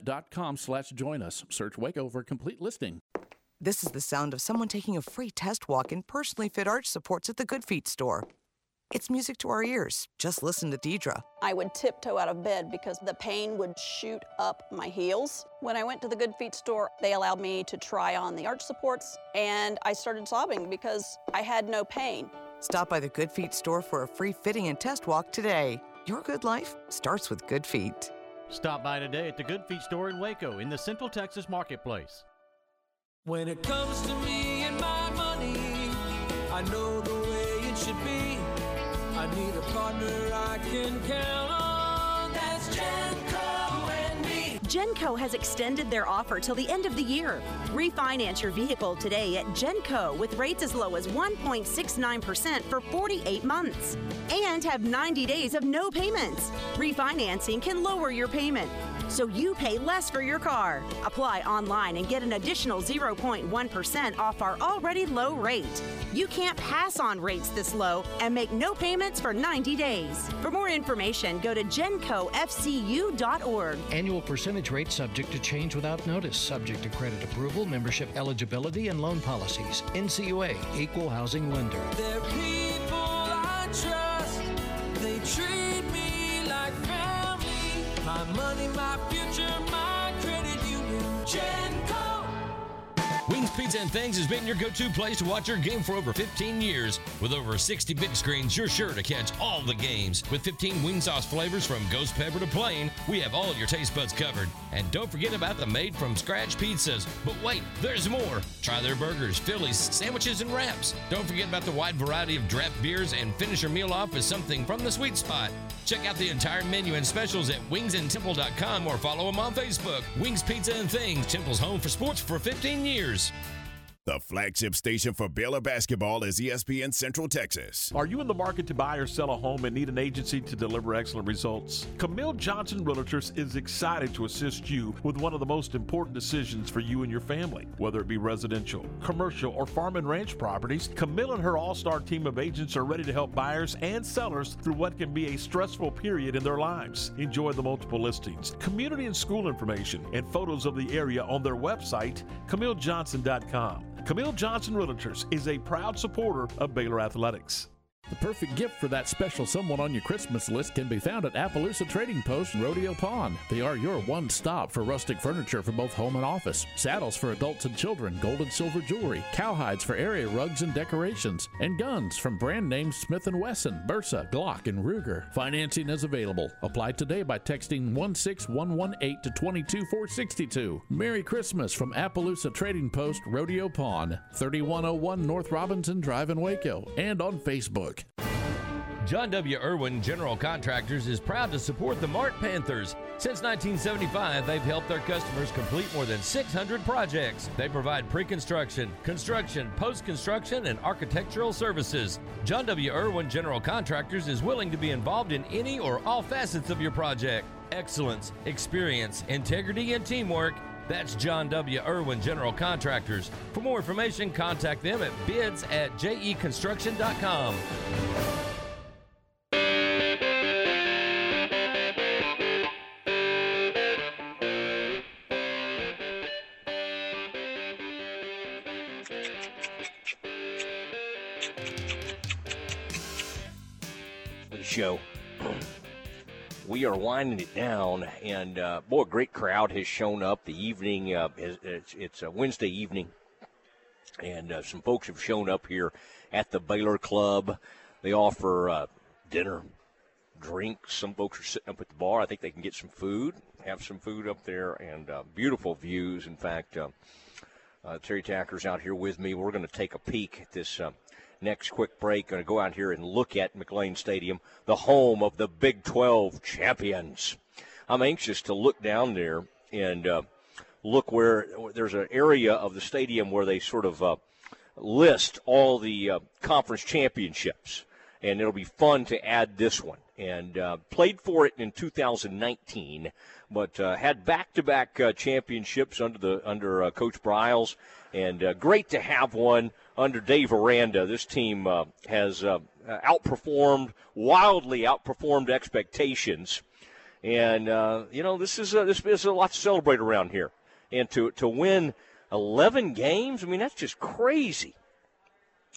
com slash join us. Search Waco for a complete listing. This is the sound of someone taking a free test walk in personally fit arch supports at the Good Feet store. It's music to our ears. Just listen to Deidre. I would tiptoe out of bed because the pain would shoot up my heels. When I went to the Good Feet store, they allowed me to try on the arch supports, and I started sobbing because I had no pain. Stop by the Good Feet store for a free fitting and test walk today. Your good life starts with Good Feet. Stop by today at the Good Feet store in Waco in the Central Texas Marketplace. When it comes to me and my money, I know the way it should be. I need a partner I can count on. That's. Genco has extended their offer till the end of the year. Refinance your vehicle today at Genco with rates as low as 1.69% for 48 months and have 90 days of no payments. Refinancing can lower your payment so you pay less for your car. Apply online and get an additional 0.1% off our already low rate. You can't pass on rates this low and make no payments for 90 days. For more information, go to gencofcu.org. Annual percentage rate subject to change without notice, subject to credit approval, membership eligibility, and loan policies. NCUA, Equal Housing Lender. Like. My money, my future, my credit union. Genco. Wings Pizza and Things has been your go-to place to watch your game for over 15 years. With over 60 big screens, you're sure to catch all the games. With 15 wing sauce flavors from ghost pepper to plain, we have all your taste buds covered. And don't forget about the made from scratch pizzas. But wait, there's more. Try their burgers, Phillies, sandwiches, and wraps. Don't forget about the wide variety of draft beers and finish your meal off with something from the sweet spot. Check out the entire menu and specials at wingsandtemple.com or follow them on Facebook. Wings Pizza and Things, Temple's home for sports for 15 years. The flagship station for Baylor basketball is ESPN Central Texas. Are you in the market to buy or sell a home and need an agency to deliver excellent results? Camille Johnson Realtors is excited to assist you with one of the most important decisions for you and your family. Whether it be residential, commercial, or farm and ranch properties, Camille and her all star team of agents are ready to help buyers and sellers through what can be a stressful period in their lives. Enjoy the multiple listings, community and school information, and photos of the area on their website, CamilleJohnson.com. Camille Johnson Realtors is a proud supporter of Baylor Athletics. The perfect gift for that special someone on your Christmas list can be found at Appaloosa Trading Post and Rodeo Pawn. They are your one stop for rustic furniture for both home and office, saddles for adults and children, gold and silver jewelry, cowhides for area rugs and decorations, and guns from brand names Smith & Wesson, Bersa, Glock, and Ruger. Financing is available. Apply today by texting 16118 to 22462. Merry Christmas from Appaloosa Trading Post, Rodeo Pawn, 3101 North Robinson Drive in Waco, and on Facebook. John W. Irwin General Contractors is proud to support the Mart Panthers. Since 1975, they've helped their customers complete more than 600 projects. They provide pre construction, construction, post construction, and architectural services. John W. Irwin General Contractors is willing to be involved in any or all facets of your project. Excellence, experience, integrity, and teamwork. That's John W. Irwin General Contractors. For more information, contact them at bids at jeconstruction.com. show we are winding it down, and uh, boy, a great crowd has shown up. The evening, uh, it's, it's, a Wednesday evening, and uh, some folks have shown up here at the Baylor Club. They offer uh, dinner, drinks. Some folks are sitting up at the bar. I think they can get some food, have some food up there, and uh, beautiful views. In fact, uh, Terry Tacker's out here with me. We're going to take a peek at this next quick break. Going to go out here and look at McLane Stadium, the home of the Big 12 champions. I'm anxious to look down there and uh, look where there's an area of the stadium where they sort of uh, list all the uh, conference championships. And it'll be fun to add this one. And uh, played for it in 2019, but uh, had back-to-back uh, championships under the under Coach Briles, and great to have one under Dave Aranda. This team uh, has uh, outperformed, wildly outperformed expectations. And, uh, you know, this is, a, this is a lot to celebrate around here. And to, to win 11 games, I mean, that's just crazy.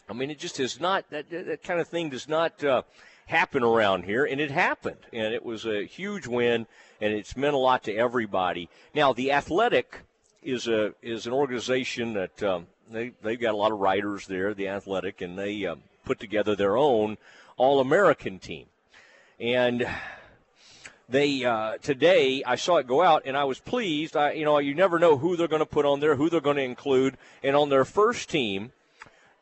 I mean, it just is not, that, that kind of thing does not uh, happen around here. And it happened. And it was a huge win, and it's meant a lot to everybody. Now, the Athletic is a is an organization that um, they they've got a lot of writers there, the Athletic, and they uh, put together their own All American team. And they uh, today I saw it go out, and I was pleased. I, you know, you never know who they're going to put on there, who they're going to include, and on their first team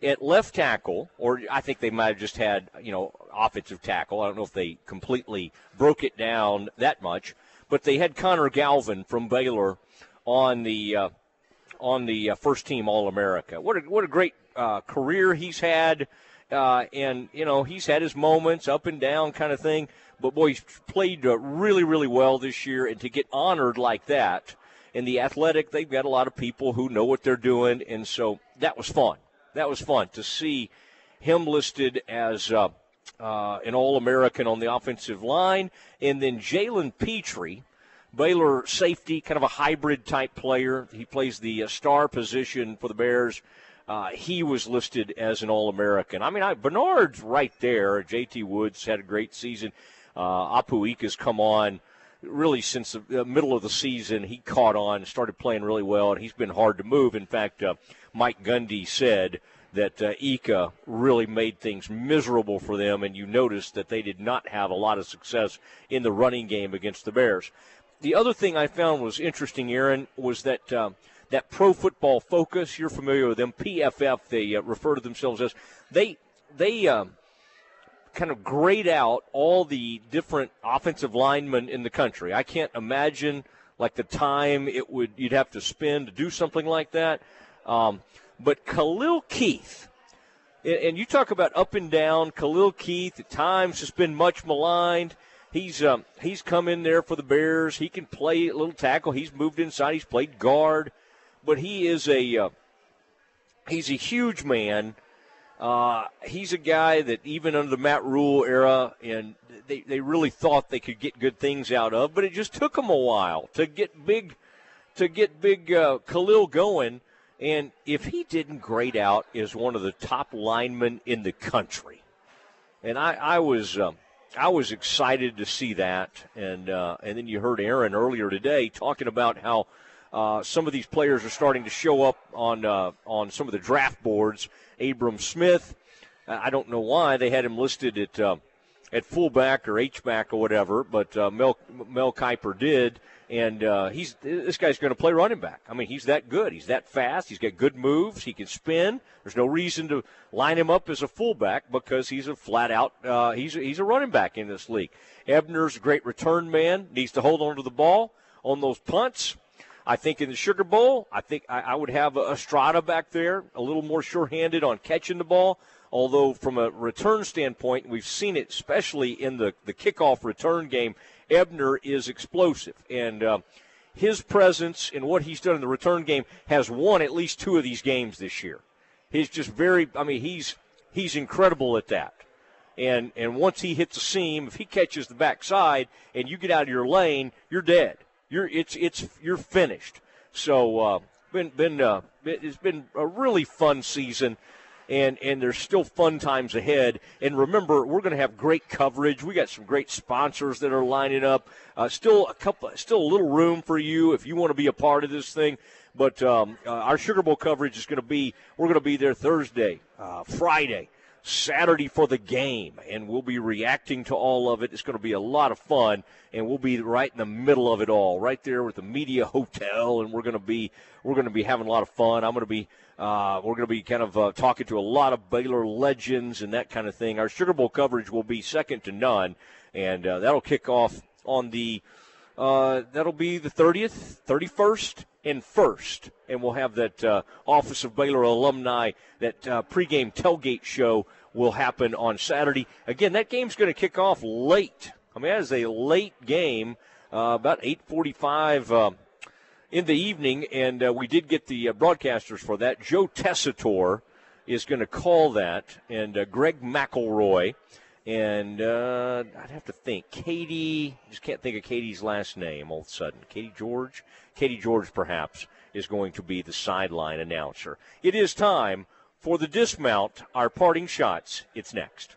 at left tackle, or I think they might have just had you know offensive tackle. I don't know if they completely broke it down that much, but they had Connor Galvin from Baylor on the uh, on the uh, first team All America. What a, what a great uh, career he's had. Uh, and, you know, he's had his moments up and down kind of thing. But, boy, he's played uh, really, really well this year. And to get honored like that in the athletic, they've got a lot of people who know what they're doing. And so that was fun. That was fun to see him listed as uh, uh, an All American on the offensive line. And then Jalen Pitre Baylor safety, kind of a hybrid type player. He plays the uh, star position for the Bears. Uh, he was listed as an All American. I mean, I, Bernard's right there. J.T. Woods had a great season. Uh, Apu Ika's come on really since the middle of the season. He caught on, started playing really well, and he's been hard to move. In fact, uh, Mike Gundy said that uh, Ika really made things miserable for them, and you noticed that they did not have a lot of success in the running game against the Bears the other thing I found was interesting, Aaron, was that um, that Pro Football Focus. You're familiar with them, PFF. They uh, refer to themselves as they they um, kind of grade out all the different offensive linemen in the country. I can't imagine like the time it would you'd have to spend to do something like that. Um, but Khalil Keith. And you talk about up and down. Khalil Keith at times has been much maligned. He's um, he's come in there for the Bears. He can play a little tackle. He's moved inside. He's played guard, but he is a uh, he's a huge man. Uh, he's a guy that even under the Matt Rhule era, and they, they really thought they could get good things out of, but it just took them a while to get big to get big uh, Khalil going. And if he didn't grade out as one of the top linemen in the country, and I, I was um, I was excited to see that, and uh, and then you heard Aaron earlier today talking about how uh, some of these players are starting to show up on uh, on some of the draft boards. Abram Smith, I don't know why they had him listed at uh, at fullback or H back or whatever, but uh, Mel Mel Kiper did, and uh, he's this guy's going to play running back. I mean, he's that good. He's that fast. He's got good moves. He can spin. There's no reason to line him up as a fullback because he's a flat out. Uh, he's he's a running back in this league. Ebner's a great return man. Needs to hold on to the ball on those punts. I think in the Sugar Bowl, I think I, I would have Estrada back there, a little more sure-handed on catching the ball. Although from a return standpoint, we've seen it, especially in the the kickoff return game. Ebner is explosive, and uh, his presence and what he's done in the return game has won at least two of these games this year. He's just very. I mean, he's he's incredible at that. And and once he hits a seam, if he catches the backside and you get out of your lane, you're dead. You're it's it's you're finished. So uh, been been uh, it's been a really fun season and and there's still fun times ahead. And remember, we're going to have great coverage. We got some great sponsors that are lining up. Uh, still a couple, still a little room for you if you want to be a part of this thing. But um, uh, our Sugar Bowl coverage is going to be we're going to be there Thursday, uh, Friday. Saturday for the game, and we'll be reacting to all of it. It's going to be a lot of fun, and we'll be right in the middle of it all, right there with the media hotel, and we're going to be we're going to be having a lot of fun. I'm going to be uh, we're going to be kind of uh, talking to a lot of Baylor legends and that kind of thing. Our Sugar Bowl coverage will be second to none, and uh, that'll kick off on the uh, that'll be the 30th, 31st, and 1st. And we'll have that uh, Office of Baylor Alumni, that uh, pregame tailgate show will happen on Saturday. Again, that game's going to kick off late. I mean, that is a late game, about 8:45 uh, in the evening, and uh, we did get the uh, broadcasters for that. Joe Tessitore is going to call that, and uh, Greg McElroy and uh, I'd have to think. Katie, just can't think of Katie's last name all of a sudden. Katie George? Katie George, perhaps, is going to be the sideline announcer. It is time for the dismount, our parting shots. It's next.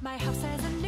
My house has a new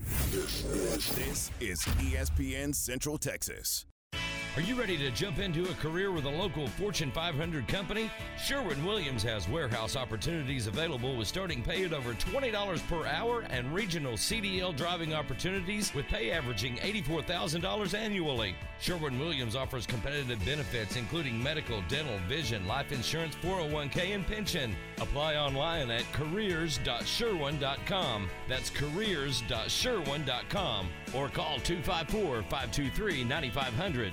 This is ESPN Central Texas. Are you ready to jump into a career with a local Fortune 500 company? Sherwin Williams has warehouse opportunities available with starting pay at over $20 per hour and regional CDL driving opportunities with pay averaging $84,000 annually. Sherwin Williams offers competitive benefits including medical, dental, vision, life insurance, 401k, and pension. Apply online at careers.sherwin.com. That's careers.sherwin.com or call 254 523 9500.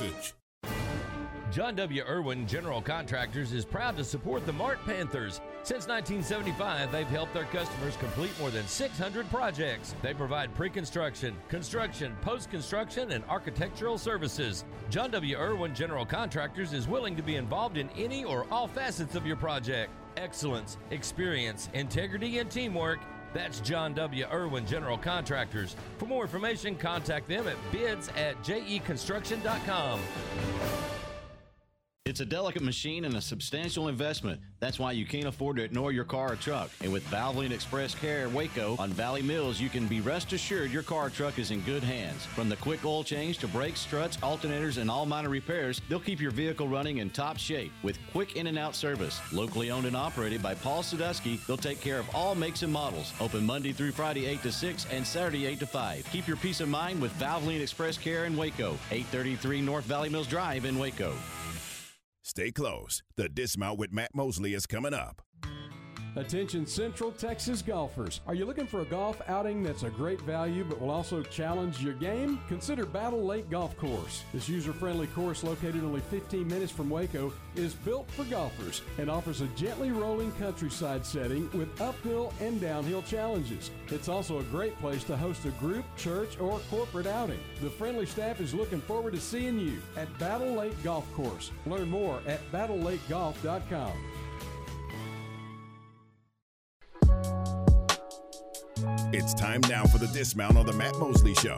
John W. Irwin General Contractors is proud to support the Mart Panthers. Since 1975, they've helped their customers complete more than 600 projects. They provide pre construction, construction, post construction, and architectural services. John W. Irwin General Contractors is willing to be involved in any or all facets of your project. Excellence, experience, integrity, and teamwork. That's John W. Irwin General Contractors. For more information, contact them at bids at jeconstruction.com. It's a delicate machine and a substantial investment. That's why you can't afford to ignore your car or truck. And with Valvoline Express Care Waco on Valley Mills, you can be rest assured your car or truck is in good hands. From the quick oil change to brakes, struts, alternators, and all minor repairs, they'll keep your vehicle running in top shape with quick in and out service. Locally owned and operated by Paul Sadusky, they'll take care of all makes and models. Open Monday through Friday 8 to 6 and Saturday 8 to 5. Keep your peace of mind with Valvoline Express Care in Waco, 833 North Valley Mills Drive in Waco. Stay close. The Dismount with Matt Mosley is coming up. Attention Central Texas golfers. Are you looking for a golf outing that's a great value but will also challenge your game? Consider Battle Lake Golf Course. This user friendly course, located only 15 minutes from Waco, is built for golfers and offers a gently rolling countryside setting with uphill and downhill challenges. It's also a great place to host a group, church, or corporate outing. The friendly staff is looking forward to seeing you at Battle Lake Golf Course. Learn more at battlelakegolf.com. It's time now for the dismount on the Matt Mosley Show.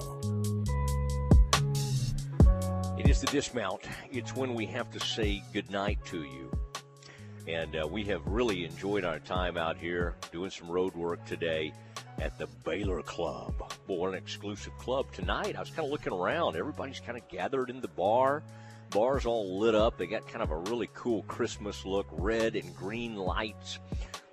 It is the dismount. It's when we have to say goodnight to you. And uh, we have really enjoyed our time out here doing some road work today at the Baylor Club. Boy, what an exclusive club. Tonight, I was kind of looking around. Everybody's kind of gathered in the bar. Bar's all lit up. They got kind of a really cool Christmas look, red and green lights.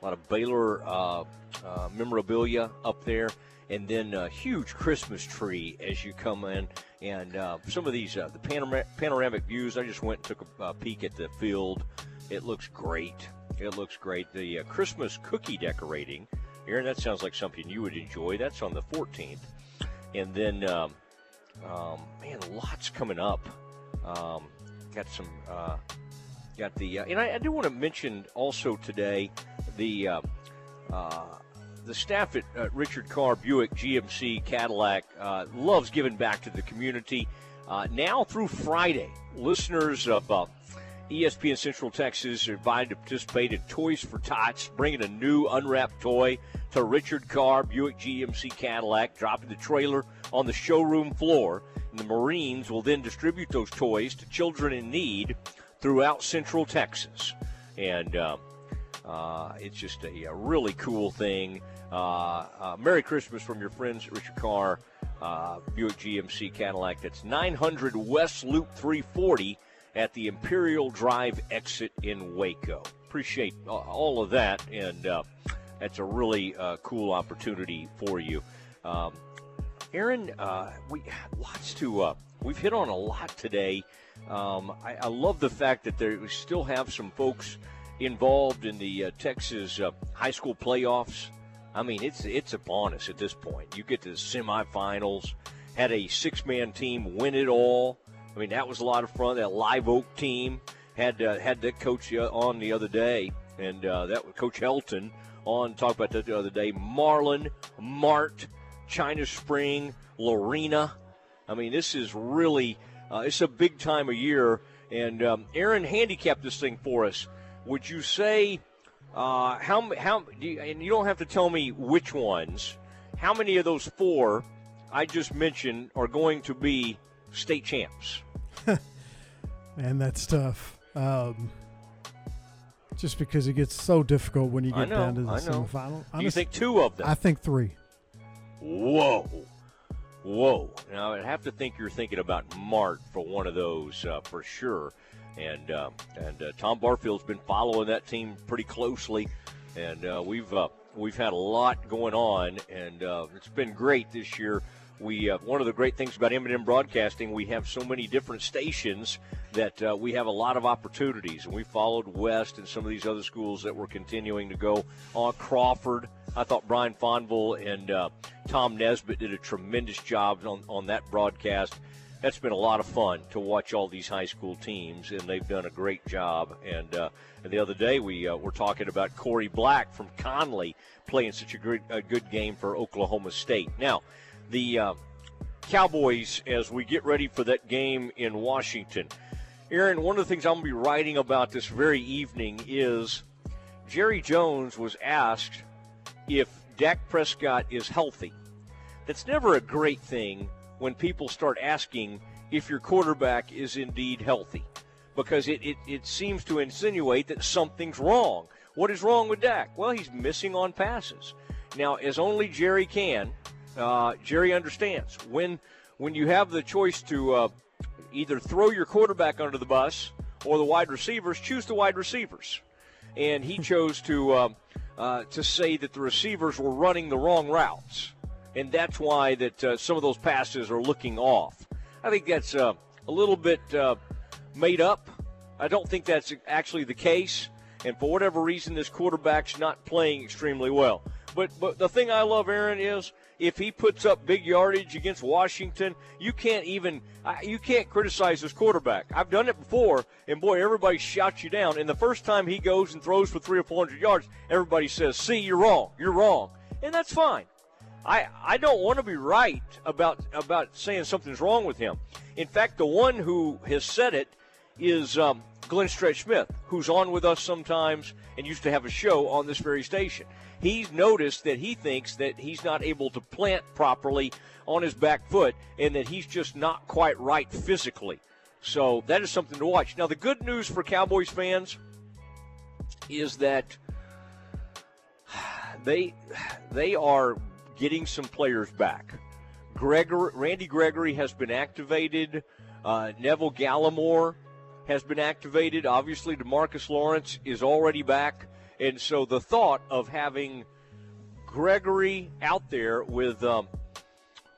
A lot of Baylor uh, uh, memorabilia up there, and then a huge Christmas tree as you come in. And uh, some of these, uh, the panoramic, views, I just went and took a, a peek at the field. It looks great. It looks great. The uh, Christmas cookie decorating, Aaron, that sounds like something you would enjoy. That's on the 14th. And then, um, um, man, lots coming up. Um, got some, uh, got the, uh, and I, I do want to mention also today the uh, uh, the staff at uh, Richard Carr Buick GMC Cadillac uh, loves giving back to the community. Uh, now through Friday, listeners of ESPN Central Texas are invited to participate in Toys for Tots, bringing a new unwrapped toy to Richard Carr Buick GMC Cadillac, dropping the trailer on the showroom floor. And the Marines will then distribute those toys to children in need throughout Central Texas. And uh, uh, it's just a, a, really cool thing. Uh, uh, Merry Christmas from your friends Richard Carr, uh, Buick GMC Cadillac. That's 900 West Loop 340 at the Imperial Drive exit in Waco. Appreciate all of that, and uh, that's a really uh, cool opportunity for you. Um, Aaron, we lots to we've hit on a lot today. Um, I, I, love the fact that we still have some folks involved in the uh, Texas uh, high school playoffs. I mean, it's it's upon us at this point. You get to the semifinals, had a six-man team win it all. I mean, that was a lot of fun. That Live Oak team had uh, had that coach uh, on the other day, and uh, that was Coach Helton on. talked about that the other day. Marlin, Mart, China Spring, Lorena. I mean, this is really uh, it's a big time of year. And um, Aaron handicapped this thing for us would you say uh, how how do you, and you don't have to tell me which ones? How many of those four I just mentioned are going to be state champs? Man, that's tough. Um, just because it gets so difficult when you get know, down to the semifinal. Do you think two of them? I think three. Whoa. Whoa. Now, I'd have to think you're thinking about Mart for one of those uh, for sure and uh, and uh, Tom Barfield's been following that team pretty closely, and uh, we've uh, we've had a lot going on, and uh, it's been great this year. We uh, one of the great things about M&M Broadcasting, we have so many different stations that we have a lot of opportunities, and we followed West and some of these other schools that were continuing to go on Crawford. I thought Brian Fonville and Tom Nesbitt did a tremendous job on, on that broadcast that's been a lot of fun to watch all these high school teams, and they've done a great job. And, uh, and the other day we uh, were talking about Corey Black from Conley playing such a good, a good game for Oklahoma State. Now, the uh, Cowboys, as we get ready for that game in Washington, Aaron, one of the things I'm going to be writing about this very evening is Jerry Jones was asked if Dak Prescott is healthy. That's never a great thing when people start asking if your quarterback is indeed healthy. because it, it, it seems to insinuate that something's wrong. What is wrong with Dak? Well, he's missing on passes. Now, as only Jerry can, uh, Jerry understands when when you have the choice to uh, either throw your quarterback under the bus or the wide receivers, choose the wide receivers. And he chose to uh, uh, to say that the receivers were running the wrong routes, and that's why that uh, some of those passes are looking off. I think that's uh, a little bit made up. I don't think that's actually the case. And for whatever reason, this quarterback's not playing extremely well. But but the thing I love, Aaron, is if he puts up big yardage against Washington, you can't even you can't criticize this quarterback. I've done it before, and boy, everybody shouts you down. And the first time he goes and throws for three or four hundred yards, everybody says, "See, you're wrong. You're wrong," and that's fine. I, I don't want to be right about about saying something's wrong with him. In fact, the one who has said it is um, Glenn Stretch Smith, who's on with us sometimes and used to have a show on this very station. He's noticed that he thinks that he's not able to plant properly on his back foot and that he's just not quite right physically. So that is something to watch. Now, the good news for Cowboys fans is that they they are getting some players back. Gregory, Randy Gregory has been activated. Uh, Neville Gallimore has been activated. Obviously, Demarcus Lawrence is already back. And so the thought of having Gregory out there with um,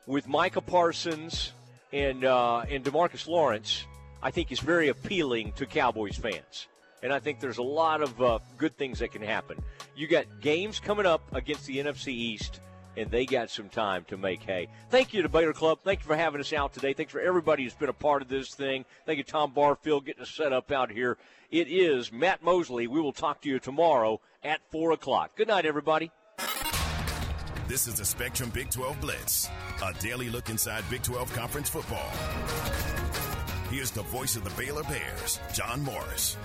with Micah Parsons and uh, and Demarcus Lawrence, I think is very appealing to Cowboys fans. And I think there's a lot of uh, good things that can happen. You got games coming up against the NFC East and they got some time to make hay. Thank you to Baylor Club. Thank you for having us out today. Thanks for everybody who's been a part of this thing. Thank you, Tom Barfield, getting us set up out here. It is Matt Mosley. We will talk to you tomorrow at 4 o'clock. Good night, everybody. This is the Spectrum Big 12 Blitz, a daily look inside Big 12 conference football. Here's the voice of the Baylor Bears, John Morris.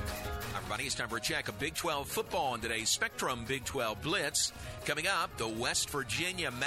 Everybody, it's time for a check of Big 12 football on today's Spectrum Big 12 Blitz. Coming up, the West Virginia Mountain.